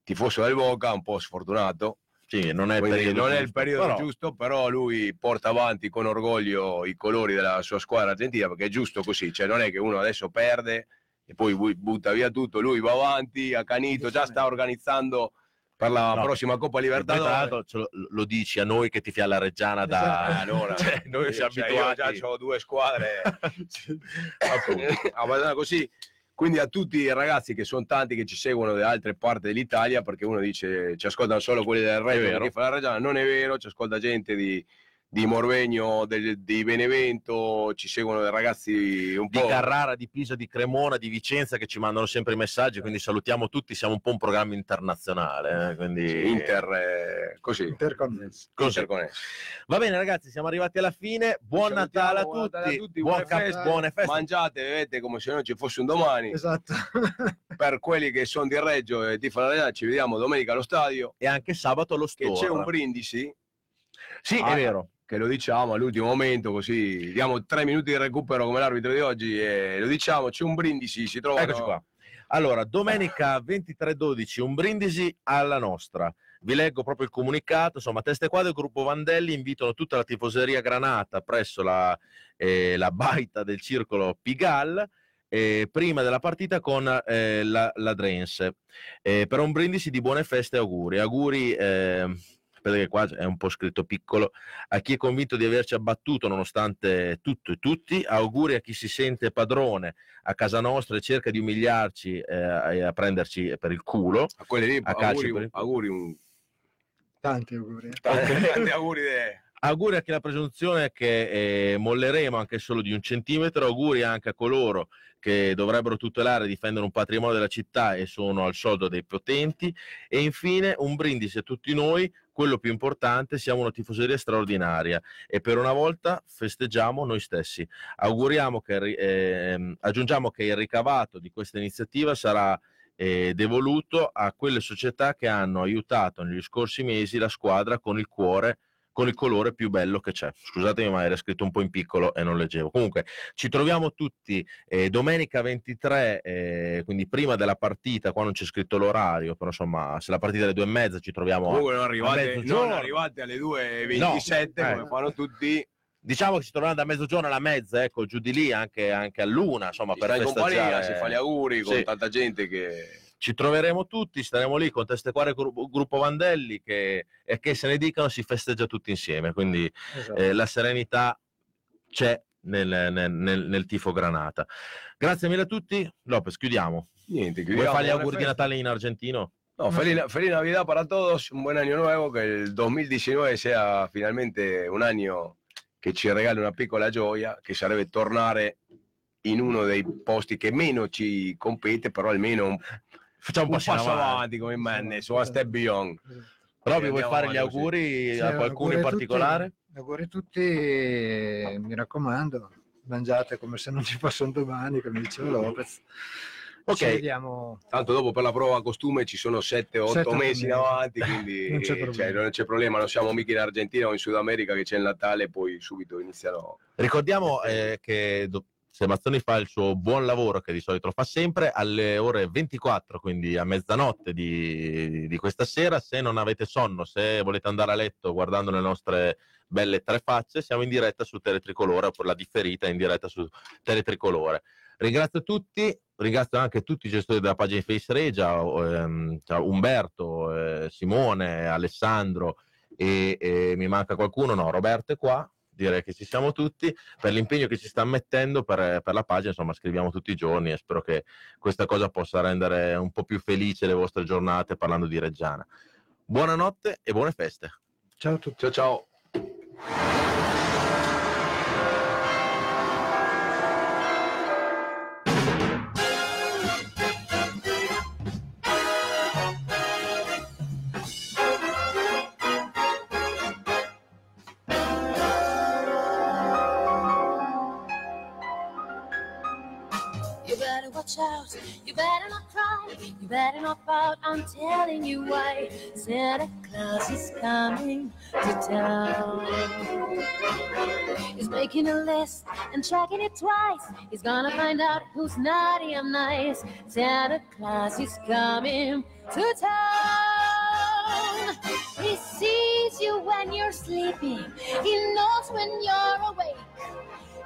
tifoso del Boca, un po' sfortunato. Sì, non è il Quindi periodo non è il giusto, periodo però- giusto, però lui porta avanti con orgoglio i colori della sua squadra argentina, perché è giusto così, cioè non è che uno adesso perde e poi bu- butta via tutto, lui va avanti, accanito, già sta organizzando per la No. prossima Coppa Libertadores. lo, lo dici a noi che ti fia la Reggiana da Esatto. allora. Cioè, noi siamo Cioè, abituati. Io già ho due squadre abbastanza così. Quindi a tutti i ragazzi che sono tanti che ci seguono da altre parti dell'Italia, perché uno dice ci ascoltano solo quelli del Reggio, che fa la Reggiana, non è vero, ci ascolta gente di, di Morvegno, del- di Benevento, ci seguono dei ragazzi un di po'... Carrara, di Pisa, di Cremona, di Vicenza che ci mandano sempre i messaggi, quindi salutiamo tutti, siamo un po' un programma internazionale, eh, quindi Inter, eh, così, Interconnessi. Così. interconnessi. Va bene ragazzi, siamo arrivati alla fine, buon Natale a buon tutti, Natale a tutti, buon buone cap- feste. buone feste. Mangiate, bevete come se non ci fosse un domani. Esatto. Per quelli che sono di Reggio e tifano la Reggiana, ci vediamo domenica allo stadio. e anche sabato allo Che store. c'è un brindisi Sì, Ah, è vero. Che lo diciamo all'ultimo momento, così diamo tre minuti di recupero come l'arbitro di oggi e lo diciamo, c'è un brindisi, si trova. Eccoci qua. Allora, domenica 23-12, un brindisi alla nostra. Vi leggo proprio il comunicato, insomma, Teste Quadre e Gruppo Vandelli invitano tutta la tifoseria granata presso la, eh, la baita del circolo Pigal eh, prima della partita con eh, la, la Drense eh, per un brindisi di buone feste e auguri. Auguri, eh, aspetta che qua è un po' scritto piccolo, a chi è convinto di averci abbattuto nonostante tutto e tutti, auguri a chi si sente padrone a casa nostra e cerca di umiliarci eh, e a prenderci per il culo. A quelli lì, A auguri, per il- auguri, un, Tanti auguri. tanti auguri. de- Auguri a chi ha la presunzione che eh, molleremo anche solo di un centimetro, auguri anche a coloro che dovrebbero tutelare e difendere un patrimonio della città e sono al soldo dei potenti e infine un brindisi a tutti noi, quello più importante, siamo una tifoseria straordinaria e per una volta festeggiamo noi stessi. Auguriamo che, ehm, aggiungiamo che il ricavato di questa iniziativa sarà eh, devoluto a quelle società che hanno aiutato negli scorsi mesi la squadra con il cuore con il colore più bello che c'è. Scusatemi, ma era scritto un po' in piccolo e non leggevo. Comunque, ci troviamo tutti eh, domenica 23, eh, quindi prima della partita. Qua non c'è scritto l'orario, però insomma, se la partita è alle due e mezza, ci troviamo. Comunque non arrivate, non arrivate alle 2.27 No, come eh. fanno tutti. Diciamo che ci troviamo da mezzogiorno alla mezza, ecco, giù di lì, anche, anche a luna, insomma, per sta in compagnia, festeggiare. si fa gli auguri con Sì. tanta gente che... Ci troveremo tutti, staremo lì con Teste Quare Gru- Gruppo Vandelli che, e che se ne dicano si festeggia tutti insieme. Quindi Esatto. eh, la serenità c'è nel, nel- nel- nel tifo Granata. Grazie mille a tutti. Lopez, chiudiamo. Niente, Vuoi chiudiamo, fare gli auguri di. Natale in argentino? No, feliz, feliz Navidad para todos, un buen año nuevo, que el 2019 sea finalmente un anno che ci regala una piccola gioia, che sarebbe tornare in uno dei posti che meno ci compete, però almeno un, Facciamo un un passo, passo avanti. avanti come Madness o a Step Beyond. Robby, vuoi fare gli avanti così. auguri Sì, a qualcuno auguri in a tutti, particolare? Auguri a tutti, e mi raccomando, mangiate come se non ci fosse un domani, come diceva Lopez. Ok. Ci vediamo. Tanto dopo per la prova a costume ci sono 7-8 Sette, mesi in otto mesi. avanti, quindi Non c'è cioè, problema. non c'è problema, non siamo mica in Argentina o in Sud America che c'è il Natale, poi subito iniziano. Ricordiamo eh, che do- se Mazzoni fa il suo buon lavoro, che di solito lo fa sempre, alle ore 24, quindi a mezzanotte di, di questa sera, se non avete sonno, se volete andare a letto guardando le nostre belle tre facce, siamo in diretta su Teletricolore, oppure la differita in diretta su Teletricolore. Ringrazio tutti ringrazio anche tutti i gestori della pagina Face Regia, ehm, ciao, Umberto, eh, Simone, Alessandro e, e mi manca qualcuno, no, Roberto è qua, direi che ci siamo tutti, per l'impegno che ci sta mettendo per, per la pagina, insomma scriviamo tutti i giorni e spero che questa cosa possa rendere un po' più felice le vostre giornate parlando di Reggiana. Buonanotte e buone feste. Ciao a tutti. Ciao ciao. Out, you better not cry, you better not pout, I'm telling you why. Santa Claus is coming to town. He's making a list and checking it twice. He's gonna find out who's naughty and nice. Santa Claus is coming to town. He sees you when you're sleeping, he knows when you're awake.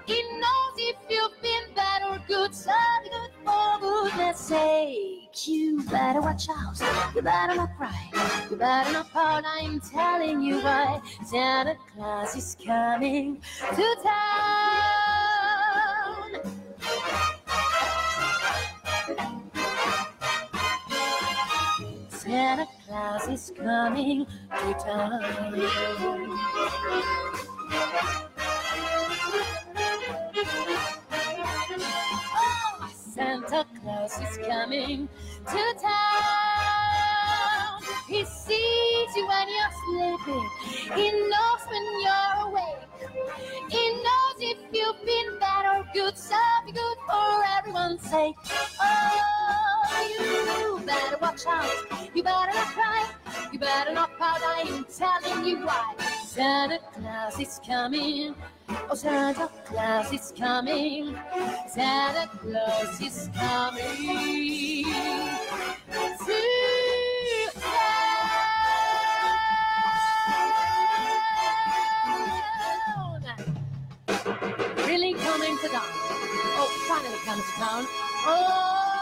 He knows if you've bad or good, so be good for goodness sake. You better watch out, you better not cry, you better not pout, I'm telling you why. Santa Claus is coming to town. Santa Claus is coming to town. Santa Claus is coming to town. He sees you when you're sleeping. He knows when you're awake. He knows if you've been bad or good. So be good for everyone's sake. Oh, you better watch out. You better not cry. You better not pout. I am telling you why. Santa Claus is coming. Oh, Santa Claus is coming. Santa Claus is coming to town. Really coming to town. Oh, finally coming to town. Oh,